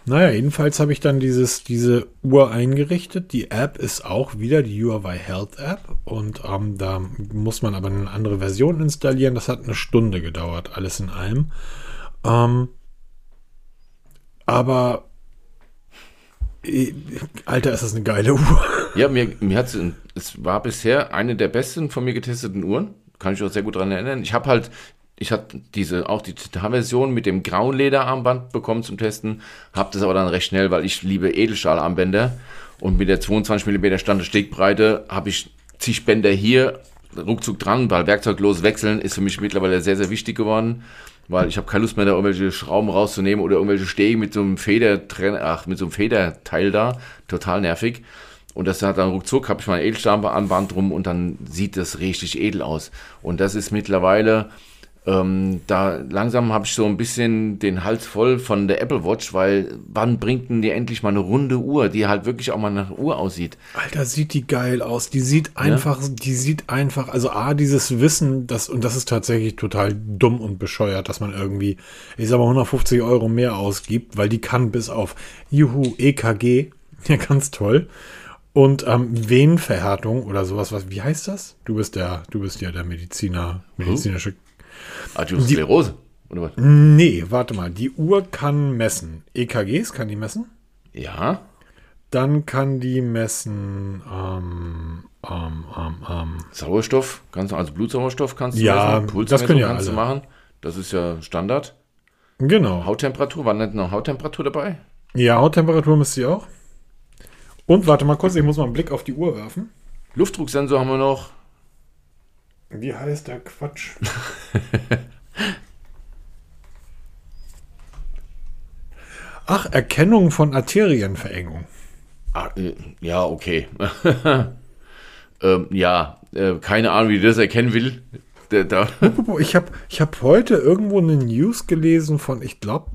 Naja, jedenfalls habe ich dann dieses, diese Uhr eingerichtet. Die App ist auch wieder die Huawei Health App und ähm, da muss man aber eine andere Version installieren. Das hat eine Stunde gedauert, alles in allem. Ähm, aber Alter, ist das eine geile Uhr. <laughs> Ja, mir, mir hat es war bisher eine der besten von mir getesteten Uhren. Kann ich auch sehr gut daran erinnern. Ich habe halt, ich hatte diese, auch die Version mit dem grauen Lederarmband bekommen zum Testen, habe das aber dann recht schnell, weil ich liebe Edelstahlarmbänder und mit der 22 mm Standard-Steckbreite habe ich zig Bänder hier ruckzuck dran, weil werkzeuglos wechseln ist für mich mittlerweile sehr, sehr wichtig geworden, weil ich habe keine Lust mehr, da irgendwelche Schrauben rauszunehmen oder irgendwelche Stege mit so einem Federtrenner, ach, mit so einem Federteil da, total nervig. Und das hat dann ruckzuck, habe ich mein Edelstahlarmband drum und dann sieht das richtig edel aus. Und das ist mittlerweile, ähm, da langsam habe ich so ein bisschen den Hals voll von der Apple Watch, weil wann bringt denn die endlich mal eine runde Uhr, die halt wirklich auch mal nach Uhr aussieht? Alter, sieht die geil aus. Die sieht einfach, die sieht einfach, also A, dieses Wissen, das, und das ist tatsächlich total dumm und bescheuert, dass man irgendwie, ich sag mal, 150 Euro mehr ausgibt, weil die kann bis auf Juhu, EKG, <laughs> ja, ganz toll. Und ähm, Venenverhärtung oder sowas, was, wie heißt das? Du bist der, du bist ja der Mediziner, medizinische Arteriosklerose, oder was? Nee, warte mal. Die Uhr kann messen. EKGs kann die messen. Ja, Dann kann die messen ähm, ähm, ähm, ähm, Sauerstoff, kannst du, also Blutsauerstoff kannst du Ja, messen, das können ja kannst du alle. machen. Das ist ja Standard. genau. Hauttemperatur, war nicht noch Hauttemperatur dabei? Ja, Hauttemperatur misst sie auch. Und warte mal kurz, ich muss mal einen Blick auf die Uhr werfen. Luftdrucksensor haben wir noch. Wie heißt der Quatsch? <laughs> Ach, Erkennung von Arterienverengung. Ah, ja, okay. <laughs> ähm, ja, äh, keine Ahnung, wie die das erkennen will. Da, Ich habe ich hab heute irgendwo eine News gelesen von, ich glaube,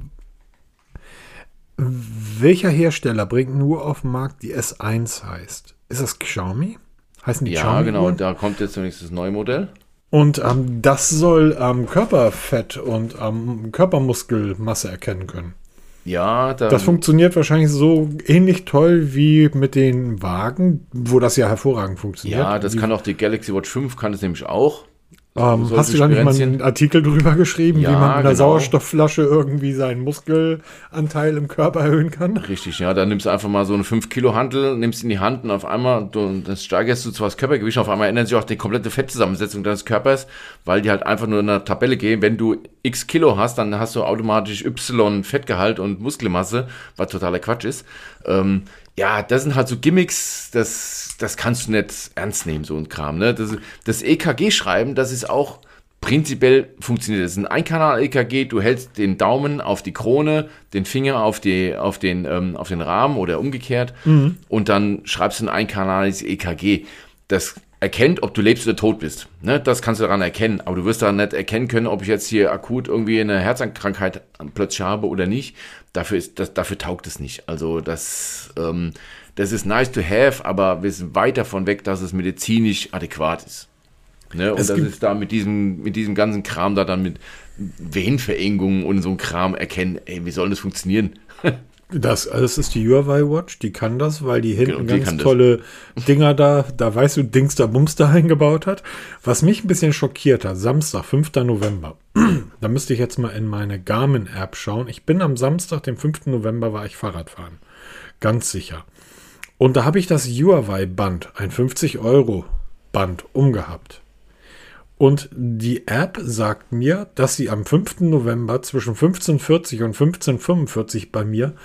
Welcher Hersteller bringt nur auf den Markt die S1 heißt? Ist das Xiaomi? Heißen die Ja, Xiaomi? genau. Uhren? Da kommt jetzt zunächst das neue Modell. Und ähm, das soll ähm, Körperfett und ähm, Körpermuskelmasse erkennen können. Ja, da, Das funktioniert wahrscheinlich so ähnlich toll wie mit den Wagen, wo das ja hervorragend funktioniert. ja, das Die, kann auch die Galaxy Watch 5, kann es nämlich auch. Ähm, hast du da nicht mal einen Artikel drüber geschrieben, wie Ja, man mit einer genau. Sauerstoffflasche irgendwie seinen Muskelanteil im Körper erhöhen kann? Richtig, ja, da nimmst du einfach mal so eine 5 Kilo Hantel, nimmst in die Hand und auf einmal, du, das steigerst du zwar das Körpergewicht, auf einmal ändert sich auch die komplette Fettzusammensetzung deines Körpers, weil die halt einfach nur in einer Tabelle gehen. Wenn du x Kilo hast, dann hast du automatisch Y Fettgehalt und Muskelmasse, was totaler Quatsch ist. Ähm, ja, das sind halt so Gimmicks, das, das kannst du nicht ernst nehmen, so ein Kram. Ne? Das, das EKG-Schreiben, das ist auch prinzipiell funktioniert. Das ist ein Einkanal-EKG, du hältst den Daumen auf die Krone, den Finger auf, die, auf, den, ähm, auf den Rahmen oder umgekehrt und dann schreibst du ein einkanaliges EKG. Das erkennt, ob du lebst oder tot bist. Ne? Das kannst du daran erkennen, aber du wirst daran nicht erkennen können, ob ich jetzt hier akut irgendwie eine Herzkrankheit plötzlich habe oder nicht. Dafür, ist, das, dafür taugt es nicht. Also das, ähm, das ist nice to have, aber wir sind weit davon weg, dass es medizinisch adäquat ist. Ne? Und Es das ist da mit diesem, mit diesem ganzen Kram da dann mit Venenverengungen und so ein Kram erkennen, ey, wie soll das funktionieren? <laughs> Das, das ist die Huawei Watch, die kann das, weil die hinten Genau, die ganz kann das. tolle Dinger da, da weißt du, Dingster Bumster <laughs> eingebaut hat. Was mich ein bisschen schockiert hat, Samstag, 5. November. <clears throat> da müsste ich jetzt mal in meine Garmin-App schauen. Ich bin am Samstag, dem 5. November, war ich Fahrradfahren. Ganz sicher. Und da habe ich das Huawei-Band, ein 50-Euro-Band, umgehabt. Und die App sagt mir, dass sie am 5. November zwischen 1540 und 1545 bei mir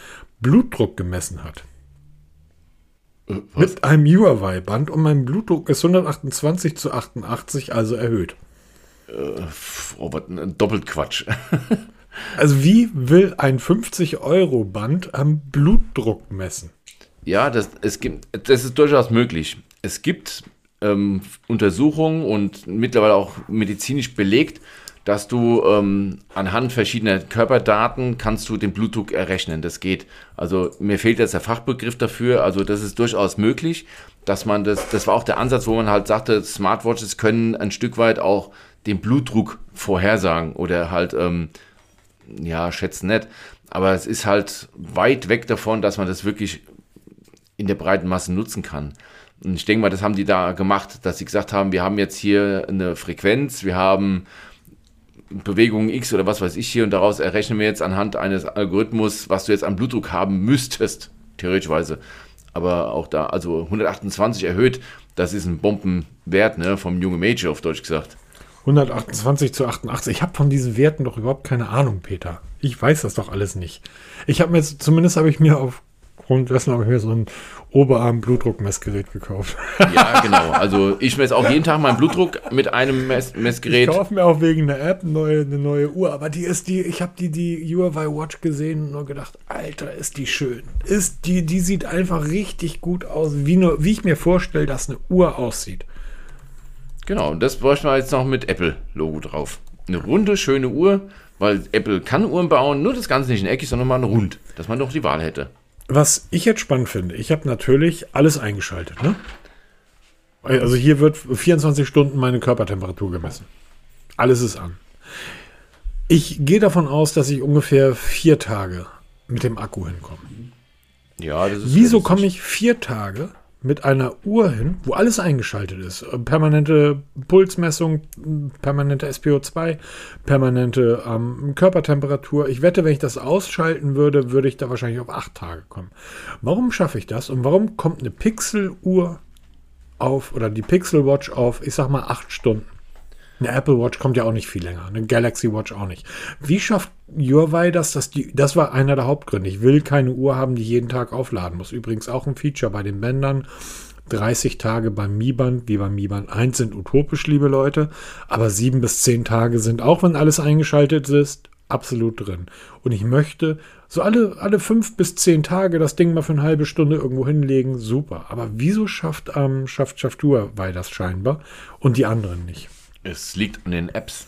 Blutdruck gemessen hat. Äh, Mit einem Huawei-Band und mein Blutdruck ist 128 zu 88, also erhöht. Oh, was ein doppelt Quatsch. <laughs> Also wie will ein 50-Euro-Band am Blutdruck messen? Ja, das, es gibt, das ist durchaus möglich. Es gibt ähm, Untersuchungen und mittlerweile auch medizinisch belegt, dass du ähm, anhand verschiedener Körperdaten kannst du den Blutdruck errechnen. Das geht. Also mir fehlt jetzt der Fachbegriff dafür. Also das ist durchaus möglich, dass man das, das war auch der Ansatz, wo man halt sagte, Smartwatches können ein Stück weit auch den Blutdruck vorhersagen oder halt ähm, ja, schätzen nicht. Aber es ist halt weit weg davon, dass man das wirklich in der breiten Masse nutzen kann. Und ich denke mal, das haben die da gemacht, dass sie gesagt haben, wir haben jetzt hier eine Frequenz, wir haben Bewegung X oder was weiß ich hier und daraus errechnen wir jetzt anhand eines Algorithmus, was du jetzt an Blutdruck haben müsstest, theoretischweise. Aber auch da, also 128 erhöht, das ist ein Bombenwert, ne, vom jungen Mädchen auf Deutsch gesagt. 128 zu 88. Ich habe von diesen Werten doch überhaupt keine Ahnung, Peter. Ich weiß das doch alles nicht. Ich habe mir jetzt, zumindest habe ich mir aufgrund dessen habe ich mir so ein Oberarm-Blutdruckmessgerät gekauft. <laughs> Ja, genau. Also ich messe auch jeden Tag meinen Blutdruck mit einem Mess Ich Messgerät. kaufe mir auch wegen der App eine neue, eine neue Uhr, aber die ist die, ich habe die, die Huawei Watch gesehen und nur gedacht, Alter, ist die schön. Ist die, die sieht einfach richtig gut aus, wie, nur, wie ich mir vorstelle, dass eine Uhr aussieht. Genau, und das bräuchten wir jetzt noch mit Apple-Logo drauf. Eine runde, schöne Uhr, weil Apple kann Uhren bauen, nur das Ganze nicht in eckig, sondern mal rund, dass man doch die Wahl hätte. Was ich jetzt spannend finde, ich habe natürlich alles eingeschaltet, ne? Also hier wird 24 Stunden meine Körpertemperatur gemessen. Alles ist an. Ich gehe davon aus, dass ich ungefähr vier Tage mit dem Akku hinkomme. Ja, das ist Wieso komme ich vier Tage mit einer Uhr hin, wo alles eingeschaltet ist? Äh, Permanente Pulsmessung, permanente SPO2, permanente ähm, Körpertemperatur. Ich wette, wenn ich das ausschalten würde, würde ich da wahrscheinlich auf acht Tage kommen. Warum schaffe ich das? Und warum kommt eine Pixel-Uhr auf oder die Pixel Watch auf, ich sag mal, acht Stunden? Eine Apple Watch kommt ja auch nicht viel länger, eine Galaxy Watch auch nicht. Wie schafft Huawei das? Dass die, das war einer der Hauptgründe. Ich will keine Uhr haben, die jeden Tag aufladen muss. Übrigens auch ein Feature bei den Bändern. 30 Tage beim Mi-Band, wie beim Mi-Band 1 sind utopisch, liebe Leute. Aber 7 bis 10 Tage sind, auch wenn alles eingeschaltet ist, absolut drin. Und ich möchte so alle, alle 5 bis 10 Tage das Ding mal für eine halbe Stunde irgendwo hinlegen. Super. Aber wieso schafft, ähm, schafft, schafft Huawei das scheinbar und die anderen nicht? Es liegt an den Apps.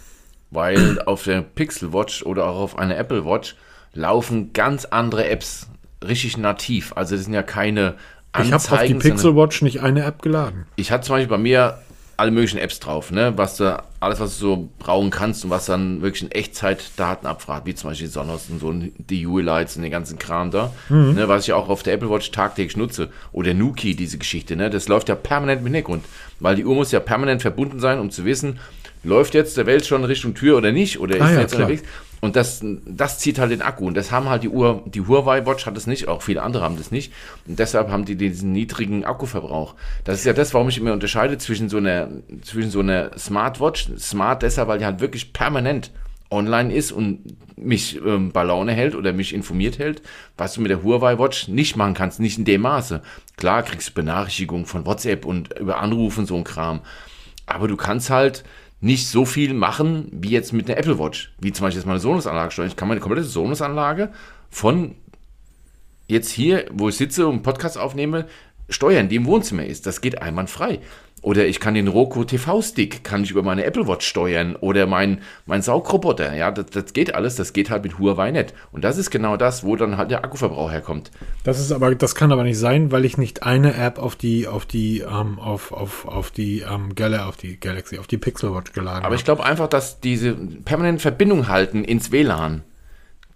Weil auf der Pixel Watch oder auch auf einer Apple Watch laufen ganz andere Apps richtig nativ. Also das sind ja keine Ich habe auf die Anzeigen, Pixel Watch nicht eine App geladen. ich hatte zum Beispiel bei mir alle möglichen Apps drauf, ne? Was du, alles, was du so brauchen kannst und was dann wirklich in Echtzeit Daten abfragt, wie zum Beispiel Sonos und so, die UI-Lights und den ganzen Kram da, ne? Was ich auch auf der Apple Watch tagtäglich nutze. Oder Nuki, diese Geschichte, ne? Das läuft ja permanent im Hintergrund, weil die Uhr muss ja permanent verbunden sein, um zu wissen, läuft jetzt der Welt schon Richtung Tür oder nicht, oder ist Ah er ja, jetzt klar. unterwegs. Und das, das zieht halt den Akku. Und das haben halt die Uhr, die Huawei Watch hat das nicht, auch viele andere haben das nicht. Und deshalb haben die diesen niedrigen Akkuverbrauch. Das ist ja das, warum ich immer unterscheide zwischen so einer, zwischen so einer Smartwatch, smart deshalb, weil die halt wirklich permanent online ist und mich ähm, bei Laune hält oder mich informiert hält, was du mit der Huawei Watch nicht machen kannst, nicht in dem Maße. Klar kriegst du Benachrichtigungen von WhatsApp und über Anrufe und so ein Kram. Aber du kannst halt nicht so viel machen wie jetzt mit einer Apple Watch. Wie zum Beispiel jetzt meine Sonos-Anlage steuern. Ich kann meine komplette Sonos-Anlage von jetzt hier, wo ich sitze und einen Podcast aufnehme, steuern, die im Wohnzimmer ist. Das geht einwandfrei. Oder ich kann den Roku TV-Stick, kann ich über meine Apple Watch steuern oder mein, mein Saugroboter. Ja, das, das geht alles, das geht halt mit Huawei nicht. Und das ist genau das, wo dann halt der Akkuverbrauch herkommt. Das ist aber, das kann aber nicht sein, weil ich nicht eine App auf die, auf die, ähm, auf, auf, auf die ähm, Gala, auf die Galaxy, auf die Pixel Watch geladen Aber ich glaube einfach, dass diese permanente Verbindung halten ins WLAN,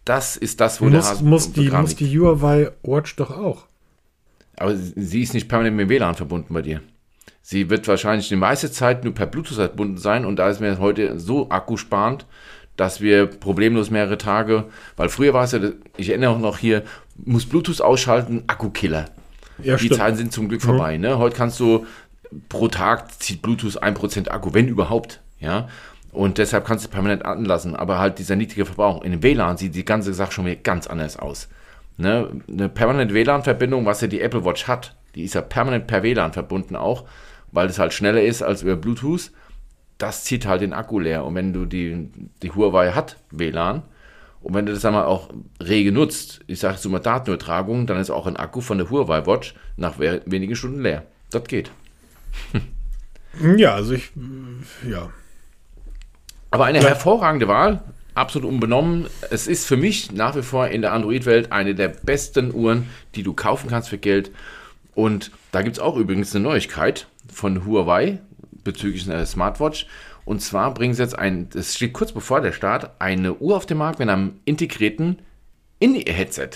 das ist das, wo der muss, Hase muss, die, muss die Huawei Watch doch auch. Aber sie ist nicht permanent mit dem WLAN verbunden bei dir. Sie wird wahrscheinlich die meiste Zeit nur per Bluetooth verbunden sein und da ist mir heute so akkusparend, dass wir problemlos mehrere Tage, weil früher war es ja, ich erinnere auch noch hier, muss Bluetooth ausschalten, Akkukiller. Ja, Die stimmt. Zeiten sind zum Glück vorbei. Ne? Heute kannst du pro Tag zieht Bluetooth 1% Akku, wenn überhaupt. Ja. Und deshalb kannst du es permanent anlassen. Aber halt dieser niedrige Verbrauch. In dem WLAN sieht die ganze Sache schon wieder ganz anders aus. Ne? Eine permanente WLAN-Verbindung, was ja die Apple Watch hat, die ist ja permanent per WLAN verbunden auch, weil es halt schneller ist als über Bluetooth. Das zieht halt den Akku leer. Und wenn du die, die Huawei hat, WLAN, und wenn du das einmal auch rege nutzt, ich sage so mal Datenübertragung, dann ist auch ein Akku von der Huawei Watch nach we- wenigen Stunden leer. Das geht. Ja, also ich, ja. Aber eine hervorragende Wahl, absolut unbenommen. Es ist für mich nach wie vor in der Android-Welt eine der besten Uhren, die du kaufen kannst für Geld. Und da gibt es auch übrigens eine Neuigkeit von Huawei bezüglich einer Smartwatch. Und zwar bringen sie jetzt ein, das steht kurz bevor der Start, eine Uhr auf den Markt mit einem integrierten In-Ear-Headset.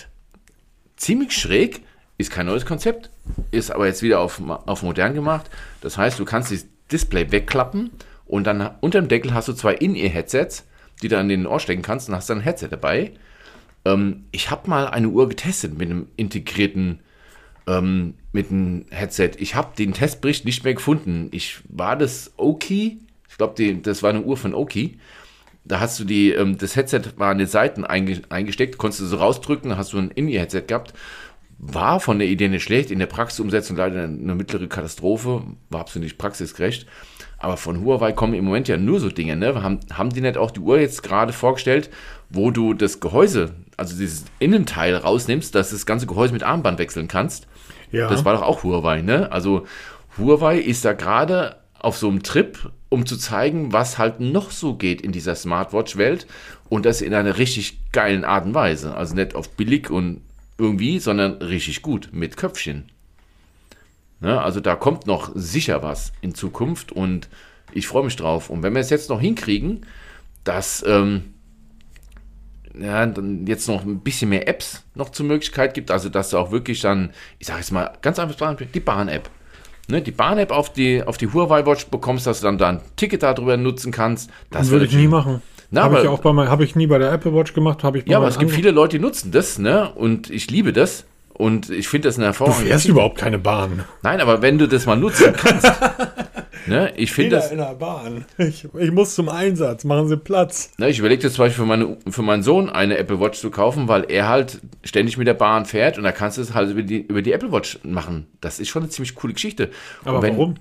Ziemlich schräg, ist kein neues Konzept, ist aber jetzt wieder auf, auf modern gemacht. Das heißt, du kannst das Display wegklappen und dann unter dem Deckel hast du zwei In-Ear-Headsets, die du an den Ohr stecken kannst und hast dann ein Headset dabei. Ähm, ich habe mal eine Uhr getestet mit einem integrierten ähm, mit einem Headset. Ich habe den Testbericht nicht mehr gefunden. Ich war das Oki, ich glaube, das war eine Uhr von Oki. Da hast du die, ähm, das Headset war an den Seiten einge eingesteckt, konntest du so rausdrücken, hast du ein In-Ear-Headset gehabt. War von der Idee nicht schlecht, in der Praxisumsetzung leider eine mittlere Katastrophe, war absolut nicht praxisgerecht. Aber von Huawei kommen im Moment ja nur so Dinge, ne? Haben, haben die nicht auch die Uhr jetzt gerade vorgestellt, wo du das Gehäuse, also dieses Innenteil rausnimmst, dass du das ganze Gehäuse mit Armband wechseln kannst? Ja. Das war doch auch Huawei, ne? Also Huawei ist da gerade auf so einem Trip, um zu zeigen, was halt noch so geht in dieser Smartwatch-Welt und das in einer richtig geilen Art und Weise. Also nicht auf billig und irgendwie, sondern richtig gut mit Köpfchen. Ne? Also da kommt noch sicher was in Zukunft und ich freue mich drauf. Und wenn wir es jetzt noch hinkriegen, dass ähm, ja, dann jetzt noch ein bisschen mehr Apps noch zur Möglichkeit gibt, also dass du auch wirklich dann, ich sage jetzt mal ganz einfach, die Bahn-App. Ne, die Bahn-App auf die, auf die Huawei Watch bekommst, dass du dann da ein Ticket darüber nutzen kannst. Das würde ich nie machen. Habe ich auch bei habe ich nie bei der Apple Watch gemacht, habe ich bei Ja, aber es gibt viele Leute, die nutzen das, ne? Und ich liebe das. Und ich finde das eine Du hervorragende fährst überhaupt keine Bahn. Nein, aber wenn du das mal nutzen kannst. <laughs> ne? Ich finde das. in der Bahn. Ich, ich muss zum Einsatz, machen Sie Platz. Ne, ich überlege jetzt zum Beispiel für, meine, für meinen Sohn eine Apple Watch zu kaufen, weil er halt ständig mit der Bahn fährt und da kannst du es halt über die, über die Apple Watch machen. Das ist schon eine ziemlich coole Geschichte. Aber wenn, warum?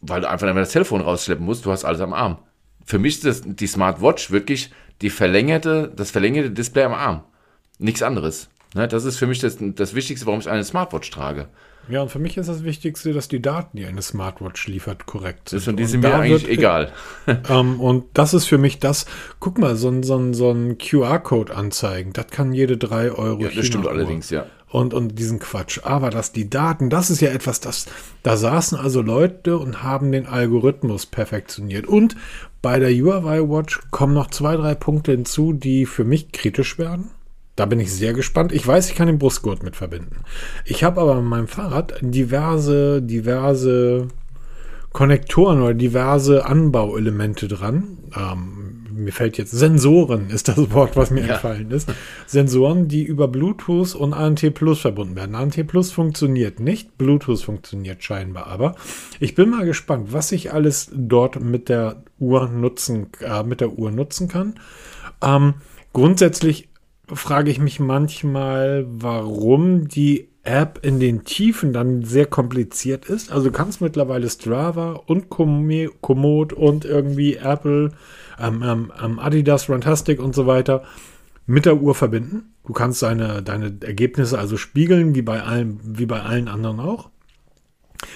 Weil du einfach dann das Telefon rausschleppen musst, du hast alles am Arm. Für mich ist das, die Smartwatch wirklich die verlängerte, das verlängerte Display am Arm. Nichts anderes. Ne, das ist für mich das, das Wichtigste, warum ich eine Smartwatch trage. Ja, und für mich ist das Wichtigste, dass die Daten, die eine Smartwatch liefert, korrekt sind. und die sind und mir eigentlich wird, egal. <laughs> Ähm, und das ist für mich das, guck mal, so ein, so ein, so ein QR-Code anzeigen, das kann jede drei Euro. Ja, das stimmt allerdings, ja. Und, und diesen Quatsch. Aber dass die Daten, das ist ja etwas, das, da saßen also Leute und haben den Algorithmus perfektioniert. Und bei der Huawei Watch kommen noch zwei, drei Punkte hinzu, die für mich kritisch werden. Da bin ich sehr gespannt. Ich weiß, ich kann den Brustgurt mit verbinden. Ich habe aber an meinem Fahrrad diverse, diverse Konnektoren oder diverse Anbauelemente dran. Ähm, mir fällt jetzt Sensoren ist das Wort, was mir ja. entfallen ist. Sensoren, die über Bluetooth und ANT Plus verbunden werden. ANT Plus funktioniert nicht, Bluetooth funktioniert scheinbar aber. Ich bin mal gespannt, was ich alles dort mit der Uhr nutzen, äh, mit der Uhr nutzen kann. Ähm, grundsätzlich frage ich mich manchmal, warum die App in den Tiefen dann sehr kompliziert ist. Also du kannst mittlerweile Strava und Komoot und irgendwie Apple, ähm, ähm, ähm, Adidas, Runtastic und so weiter mit der Uhr verbinden. Du kannst deine, deine Ergebnisse also spiegeln, wie bei, allen, wie bei allen anderen auch.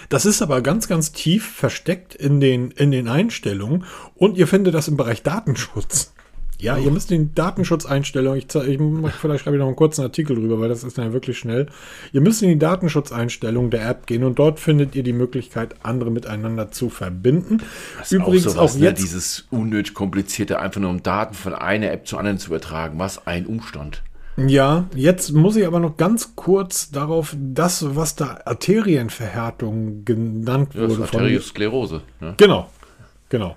Das ist aber ganz, ganz tief versteckt in den, in den Einstellungen und ihr findet das im Bereich Datenschutz. Ja, ihr müsst den Datenschutzeinstellungen, ich, ich vielleicht schreibe ich noch einen kurzen Artikel drüber, weil das ist ja wirklich schnell. Ihr müsst in die Datenschutzeinstellungen der App gehen und dort findet ihr die Möglichkeit, andere miteinander zu verbinden. Das Übrigens auch, sowas, auch ne, jetzt ne, dieses unnötig komplizierte, einfach nur um Daten von einer App zur anderen zu übertragen. Was ein Umstand. Ja, jetzt muss ich aber noch ganz kurz darauf, das, was da Arterienverhärtung genannt ja, wurde. Arteriosklerose. Ne? Genau, genau.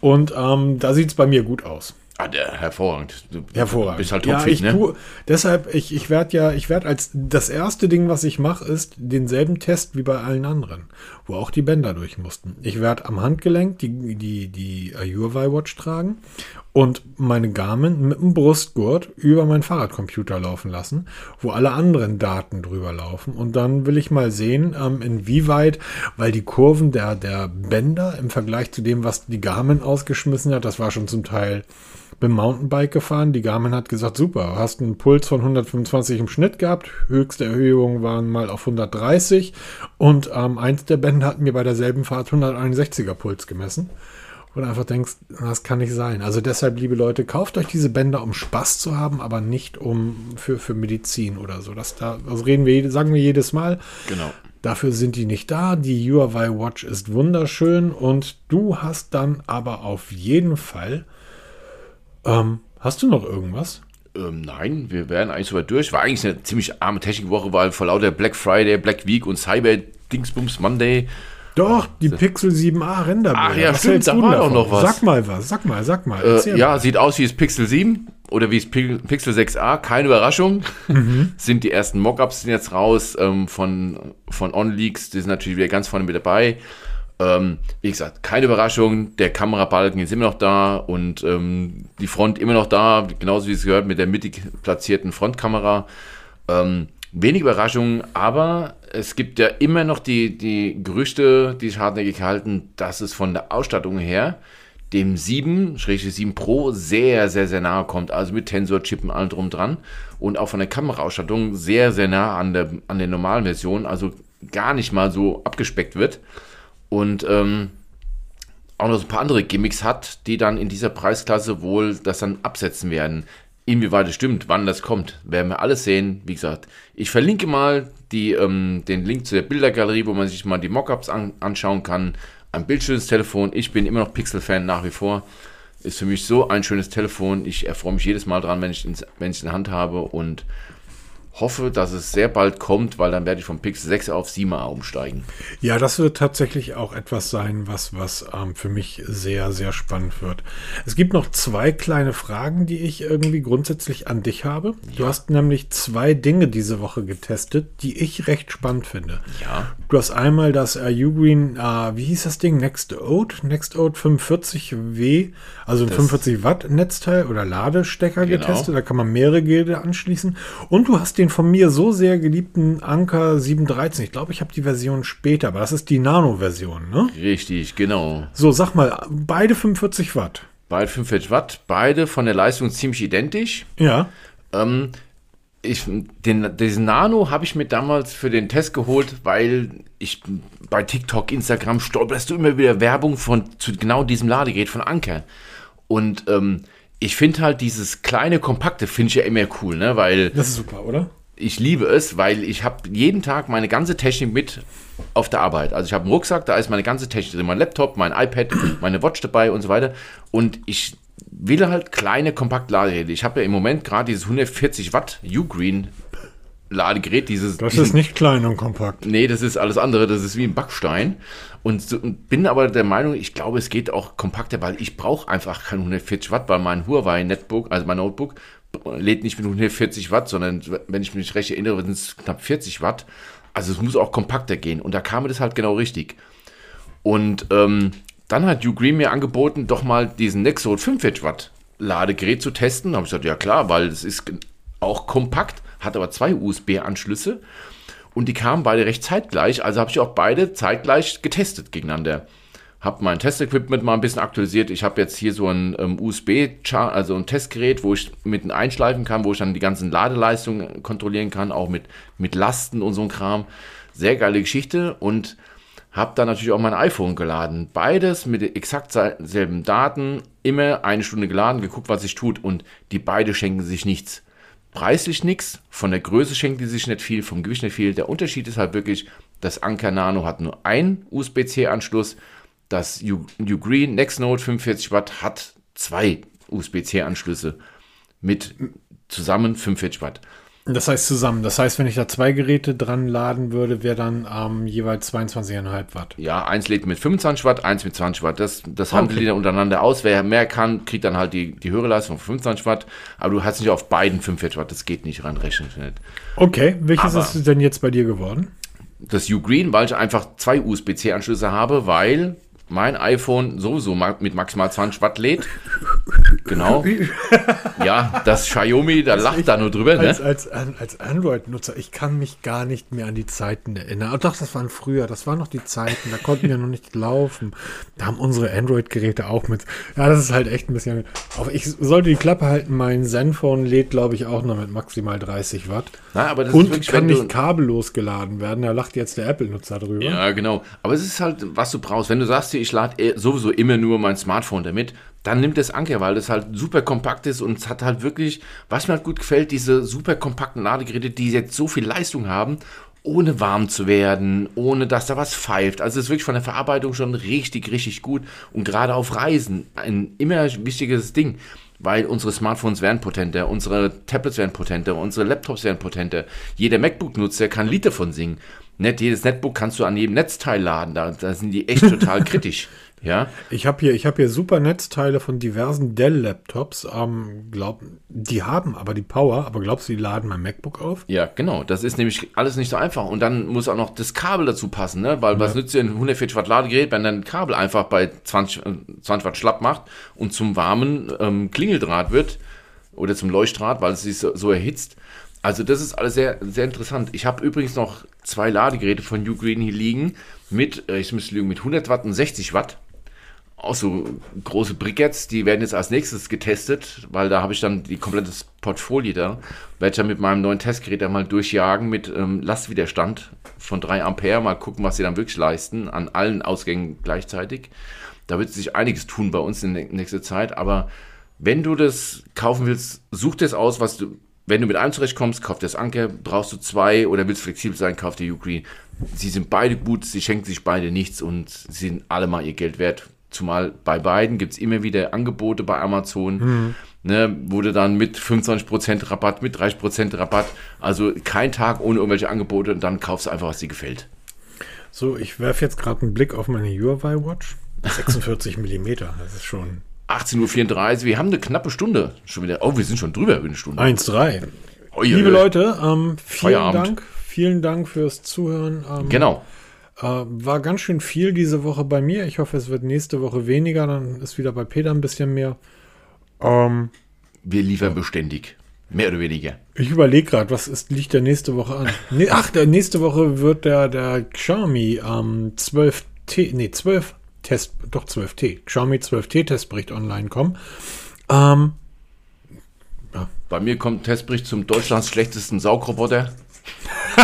Und ähm, da sieht es bei mir gut aus. Ah, der, hervorragend. Du hervorragend. bist halt topfit, ja, ich ne? deshalb, ich, ich werde ja, ich werde als das erste Ding, was ich mache, ist denselben Test wie bei allen anderen, wo auch die Bänder durch mussten. Ich werde am Handgelenk die, die, die Huawei Watch tragen und meine Garmin mit dem Brustgurt über meinen Fahrradcomputer laufen lassen, wo alle anderen Daten drüber laufen. Und dann will ich mal sehen, ähm, inwieweit, weil die Kurven der, der Bänder im Vergleich zu dem, was die Garmin ausgeschmissen hat, das war schon zum Teil bin Mountainbike gefahren. Die Garmin hat gesagt, super, hast einen Puls von 125 im Schnitt gehabt. Höchste Erhöhung waren mal auf 130. Und ähm, eins der Bänder hat mir bei derselben Fahrt 161er Puls gemessen. Und einfach denkst, das kann nicht sein. Also deshalb, liebe Leute, kauft euch diese Bänder, um Spaß zu haben, aber nicht um für, für Medizin oder so. Das da, das reden wir, sagen wir jedes Mal. Genau. Dafür sind die nicht da. Die Huawei Watch ist wunderschön und du hast dann aber auf jeden Fall ähm, hast du noch irgendwas? Ähm, nein, wir wären eigentlich soweit durch. War eigentlich eine ziemlich arme Technikwoche, weil vor lauter Black Friday, Black Week und Cyber Dingsbums Monday. Doch, die Pixel 7a Renderbilder. Ach ja, was stimmt, da war doch noch was. Sag mal was, sag mal, sag mal. Äh, ja, sieht aus wie das Pixel 7 oder wie das Pixel 6a, keine Überraschung. Mhm. <laughs> sind die ersten Mockups jetzt raus ähm, von, von OnLeaks, die sind natürlich wieder ganz vorne mit dabei. Ähm, wie gesagt, keine Überraschung, der Kamerabalken ist immer noch da und ähm, die Front immer noch da, genauso wie es gehört mit der mittig platzierten Frontkamera. Ähm, wenig Überraschung, aber es gibt ja immer noch die, die Gerüchte, die sich hartnäckig halten, dass es von der Ausstattung her dem 7, 7 Pro sehr, sehr, sehr nahe kommt. Also mit Tensor-Chip und allem drum dran. Und auch von der Kameraausstattung sehr, sehr nah an der, an der normalen Version. Also gar nicht mal so abgespeckt wird und ähm, auch noch so ein paar andere Gimmicks hat, die dann in dieser Preisklasse wohl das dann absetzen werden. Inwieweit es stimmt, wann das kommt, werden wir alles sehen. Wie gesagt, ich verlinke mal die, ähm, den Link zu der Bildergalerie, wo man sich mal die Mockups an, anschauen kann. Ein bildschönes Telefon. Ich bin immer noch Pixel-Fan nach wie vor. Ist für mich so ein schönes Telefon. Ich erfreue mich jedes Mal dran, wenn ich es in der Hand habe und hoffe, dass es sehr bald kommt, weil dann werde ich vom Pixel 6 auf 7a umsteigen. Ja, das wird tatsächlich auch etwas sein, was, was ähm, für mich sehr, sehr spannend wird. Es gibt noch zwei kleine Fragen, die ich irgendwie grundsätzlich an dich habe. Du hast nämlich zwei Dinge diese Woche getestet, die ich recht spannend finde. Ja. Du hast einmal das uh, Ugreen, uh, wie hieß das Ding? Next Ode? Next Ode 45W, also ein das 45 Watt Netzteil oder Ladestecker genau. getestet. Da kann man mehrere Geräte anschließen. Und du hast den von mir so sehr geliebten Anker 713. Ich glaube, ich habe die Version später, aber das ist die Nano-Version, ne? Richtig, genau. So, sag mal, beide 45 Watt. Beide 45 Watt, beide von der Leistung ziemlich identisch. Ja. Ähm, ich, den, diesen Nano habe ich mir damals für den Test geholt, weil ich bei TikTok, Instagram stolperst du immer wieder Werbung von zu genau diesem Ladegerät von Anker. Und ähm, ich finde halt dieses kleine, kompakte, finde ich ja immer cool, ne? Weil. Das ist super, oder? Ich liebe es, weil ich habe jeden Tag meine ganze Technik mit auf der Arbeit. Also ich habe einen Rucksack, da ist meine ganze Technik drin, mein Laptop, mein iPad, <clears throat> meine Watch dabei und so weiter. Und ich will halt kleine Kompaktladegeräte. Ich habe ja im Moment gerade dieses 140 Watt Ugreen Ladegerät, dieses. Das diesen, ist nicht klein und kompakt. Nee, das ist alles andere, das ist wie ein Backstein. Und, so, und bin aber der Meinung, ich glaube, es geht auch kompakter, weil ich brauche einfach kein 140 Watt, weil mein Huawei Netbook, also mein Notebook, lädt nicht mit 140 Watt, sondern wenn ich mich recht erinnere, sind es knapp 40 Watt. Also es muss auch kompakter gehen. Und da kam mir das halt genau richtig. Und ähm, dann hat Ugreen mir angeboten, doch mal diesen Nexo 45 Watt Ladegerät zu testen. Da habe ich gesagt, ja klar, weil es ist auch kompakt, hat aber zwei USB-Anschlüsse und die kamen beide recht zeitgleich. Also habe ich auch beide zeitgleich getestet gegeneinander. Habe mein Testequipment mal ein bisschen aktualisiert. Ich habe jetzt hier so ein ähm, USB, also ein Testgerät, wo ich mitten einschleifen kann, wo ich dann die ganzen Ladeleistungen kontrollieren kann, auch mit, mit Lasten und so ein Kram. Sehr geile Geschichte und habe dann natürlich auch mein iPhone geladen. Beides mit exakt selben Daten, immer eine Stunde geladen, geguckt, was sich tut und die beide schenken sich nichts. Preislich nichts, von der Größe schenken die sich nicht viel, vom Gewicht nicht viel. Der Unterschied ist halt wirklich, das Anker Nano hat nur einen USB-C-Anschluss, das Ugreen Nextnote 45 Watt hat zwei USB-C-Anschlüsse mit zusammen 45 Watt. Das heißt zusammen. Das heißt, wenn ich da zwei Geräte dran laden würde, wäre dann ähm, jeweils 22,5 Watt. Ja, eins lädt mit 25 Watt, eins mit 20 Watt. Das, das handeln die dann untereinander aus. Wer mehr kann, kriegt dann halt die, die höhere Leistung von 25 Watt. Aber du hast nicht auf beiden 45 Watt. Das geht nicht rein rechnerisch nicht. Okay, welches Aber ist denn jetzt bei dir geworden? Das U-Green, weil ich einfach zwei USB-C-Anschlüsse habe, weil mein iPhone sowieso mit maximal 20 Watt lädt. Genau. <laughs> Ja, das Xiaomi, da lacht da nur drüber. Als, ne? als, als Android-Nutzer, ich kann mich gar nicht mehr an die Zeiten erinnern. Doch, das waren früher, das waren noch die Zeiten, da konnten wir noch nicht <laughs> laufen. Da haben unsere Android-Geräte auch mit. Ja, das ist halt echt ein bisschen. Aber ich sollte die Klappe halten, mein Zenfone lädt, glaube ich, auch noch mit maximal 30 Watt. Na, aber das Und wirklich, kann nicht kabellos geladen werden. Da lacht jetzt der Apple-Nutzer drüber. Ja, genau. Aber es ist halt, was du brauchst. Wenn du sagst, ich lade eh sowieso immer nur mein Smartphone damit, dann nimmt es Anker, weil das halt super kompakt ist und es hat halt wirklich, was mir halt gut gefällt, diese super kompakten Ladegeräte, die jetzt so viel Leistung haben, ohne warm zu werden, ohne dass da was pfeift. Also es ist wirklich von der Verarbeitung schon richtig, richtig gut und gerade auf Reisen ein immer wichtiges Ding, weil unsere Smartphones werden potenter, unsere Tablets werden potenter, unsere Laptops werden potenter. Jeder MacBook-Nutzer kann Lied davon singen. Nicht jedes Netbook kannst du an jedem Netzteil laden, da, da sind die echt total <laughs> kritisch. Ja. Ich habe hier, ich habe hier super Netzteile von diversen Dell-Laptops. Ähm, glaub, die haben aber die Power, aber glaubst du, die laden mein MacBook auf? Ja, genau. Das ist nämlich alles nicht so einfach. Und dann muss auch noch das Kabel dazu passen, ne? Weil ja. was nützt dir ein 140 Watt Ladegerät, wenn dein Kabel einfach bei 20, 20 äh, Watt schlapp macht und zum warmen ähm, Klingeldraht wird oder zum Leuchtdraht, weil es sich so, so erhitzt. Also das ist alles sehr, sehr interessant. Ich habe übrigens noch zwei Ladegeräte von Ugreen hier liegen mit, äh, ich müsste lügen, mit 100 Watt und 60 Watt auch so große Brickets, die werden jetzt als nächstes getestet, weil da habe ich dann die komplette Portfolio da. Werde ich dann mit meinem neuen Testgerät einmal durchjagen mit ähm, Lastwiderstand von 3 Ampere, mal gucken, was sie dann wirklich leisten, an allen Ausgängen gleichzeitig. Da wird sich einiges tun bei uns in nächster Zeit, aber wenn du das kaufen willst, such das aus, was du, wenn du mit einem zurechtkommst, kauf das Anker, brauchst du zwei oder willst flexibel sein, kauf die Ugreen. Sie sind beide gut, sie schenken sich beide nichts und sie sind alle mal ihr Geld wert Zumal bei beiden gibt es immer wieder Angebote bei Amazon, mhm. ne, wurde dann mit 25% Rabatt, mit 30% Rabatt. Also kein Tag ohne irgendwelche Angebote und dann kaufst du einfach, was dir gefällt. So, ich werfe jetzt gerade einen Blick auf meine Huawei Watch. 46 mm, das ist schon. 18.34 Uhr, wir haben eine knappe Stunde schon wieder. Oh, wir sind schon drüber über eine Stunde. 1,3. Liebe Leute, ähm, vielen Feierabend. Dank. Vielen Dank fürs Zuhören. Ähm, genau. Äh, war ganz schön viel diese Woche bei mir. Ich hoffe, es wird nächste Woche weniger. Dann ist wieder bei Peter ein bisschen mehr. Ähm, Wir liefern beständig. Mehr oder weniger. Ich überlege gerade, was ist, liegt der nächste Woche an? Ach, der nächste Woche wird der, der Xiaomi ähm, 12T, nee, 12 Test, doch 12T, Xiaomi 12T Testbericht online kommen. Ähm, Ja. Bei mir kommt ein Testbericht zum Deutschlands schlechtesten Saugroboter. <laughs>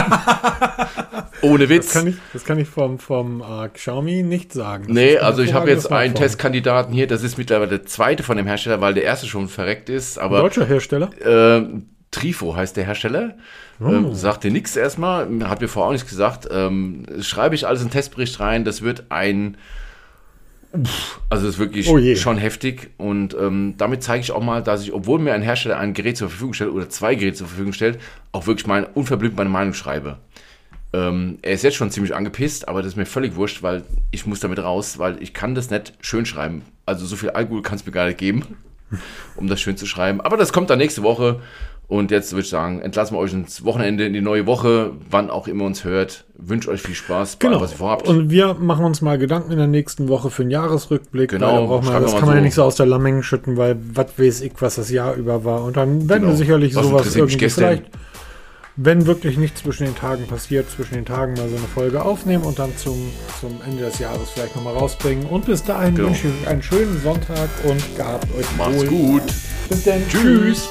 Ohne Witz. Das kann ich, das kann ich vom, vom äh, Xiaomi nicht sagen. Das Nee, also ich habe jetzt einen. Testkandidaten hier, das ist mittlerweile der zweite von dem Hersteller, weil der erste schon verreckt ist, aber Deutscher Hersteller? äh, Trifo heißt der Hersteller. Oh. Ähm, sagt dir nichts erstmal, hat mir vorher auch nichts gesagt. Ähm, schreibe ich alles in den Testbericht rein, das wird ein also das ist wirklich Oh schon heftig und ähm, damit zeige ich auch mal, dass ich, obwohl mir ein Hersteller ein Gerät zur Verfügung stellt oder zwei Geräte zur Verfügung stellt, auch wirklich meine, unverblümt meine Meinung schreibe. Ähm, er ist jetzt schon ziemlich angepisst, aber das ist mir völlig wurscht, weil ich muss damit raus, weil ich kann das nicht schön schreiben. Also so viel Alkohol kann es mir gar nicht geben, um das schön zu schreiben. Aber das kommt dann nächste Woche. Und jetzt würde ich sagen, entlassen wir euch ins Wochenende, in die neue Woche, wann auch immer uns hört. Wünsche euch viel Spaß Genau. allem, was ihr vorhabt. Und wir machen uns mal Gedanken in der nächsten Woche für einen Jahresrückblick. Genau, da man, das kann man ja so. nicht so aus der Lameng schütten, weil was weiß ich, was das Jahr über war. Und dann werden Genau. wir sicherlich Was sowas irgendwie vielleicht, wenn wirklich nichts zwischen den Tagen passiert, zwischen den Tagen mal so eine Folge aufnehmen und dann zum, zum Ende des Jahres vielleicht nochmal rausbringen. Und bis dahin Genau. wünsche ich euch einen schönen Sonntag und gehabt euch Macht's wohl. gut. Bis dann. Tschüss.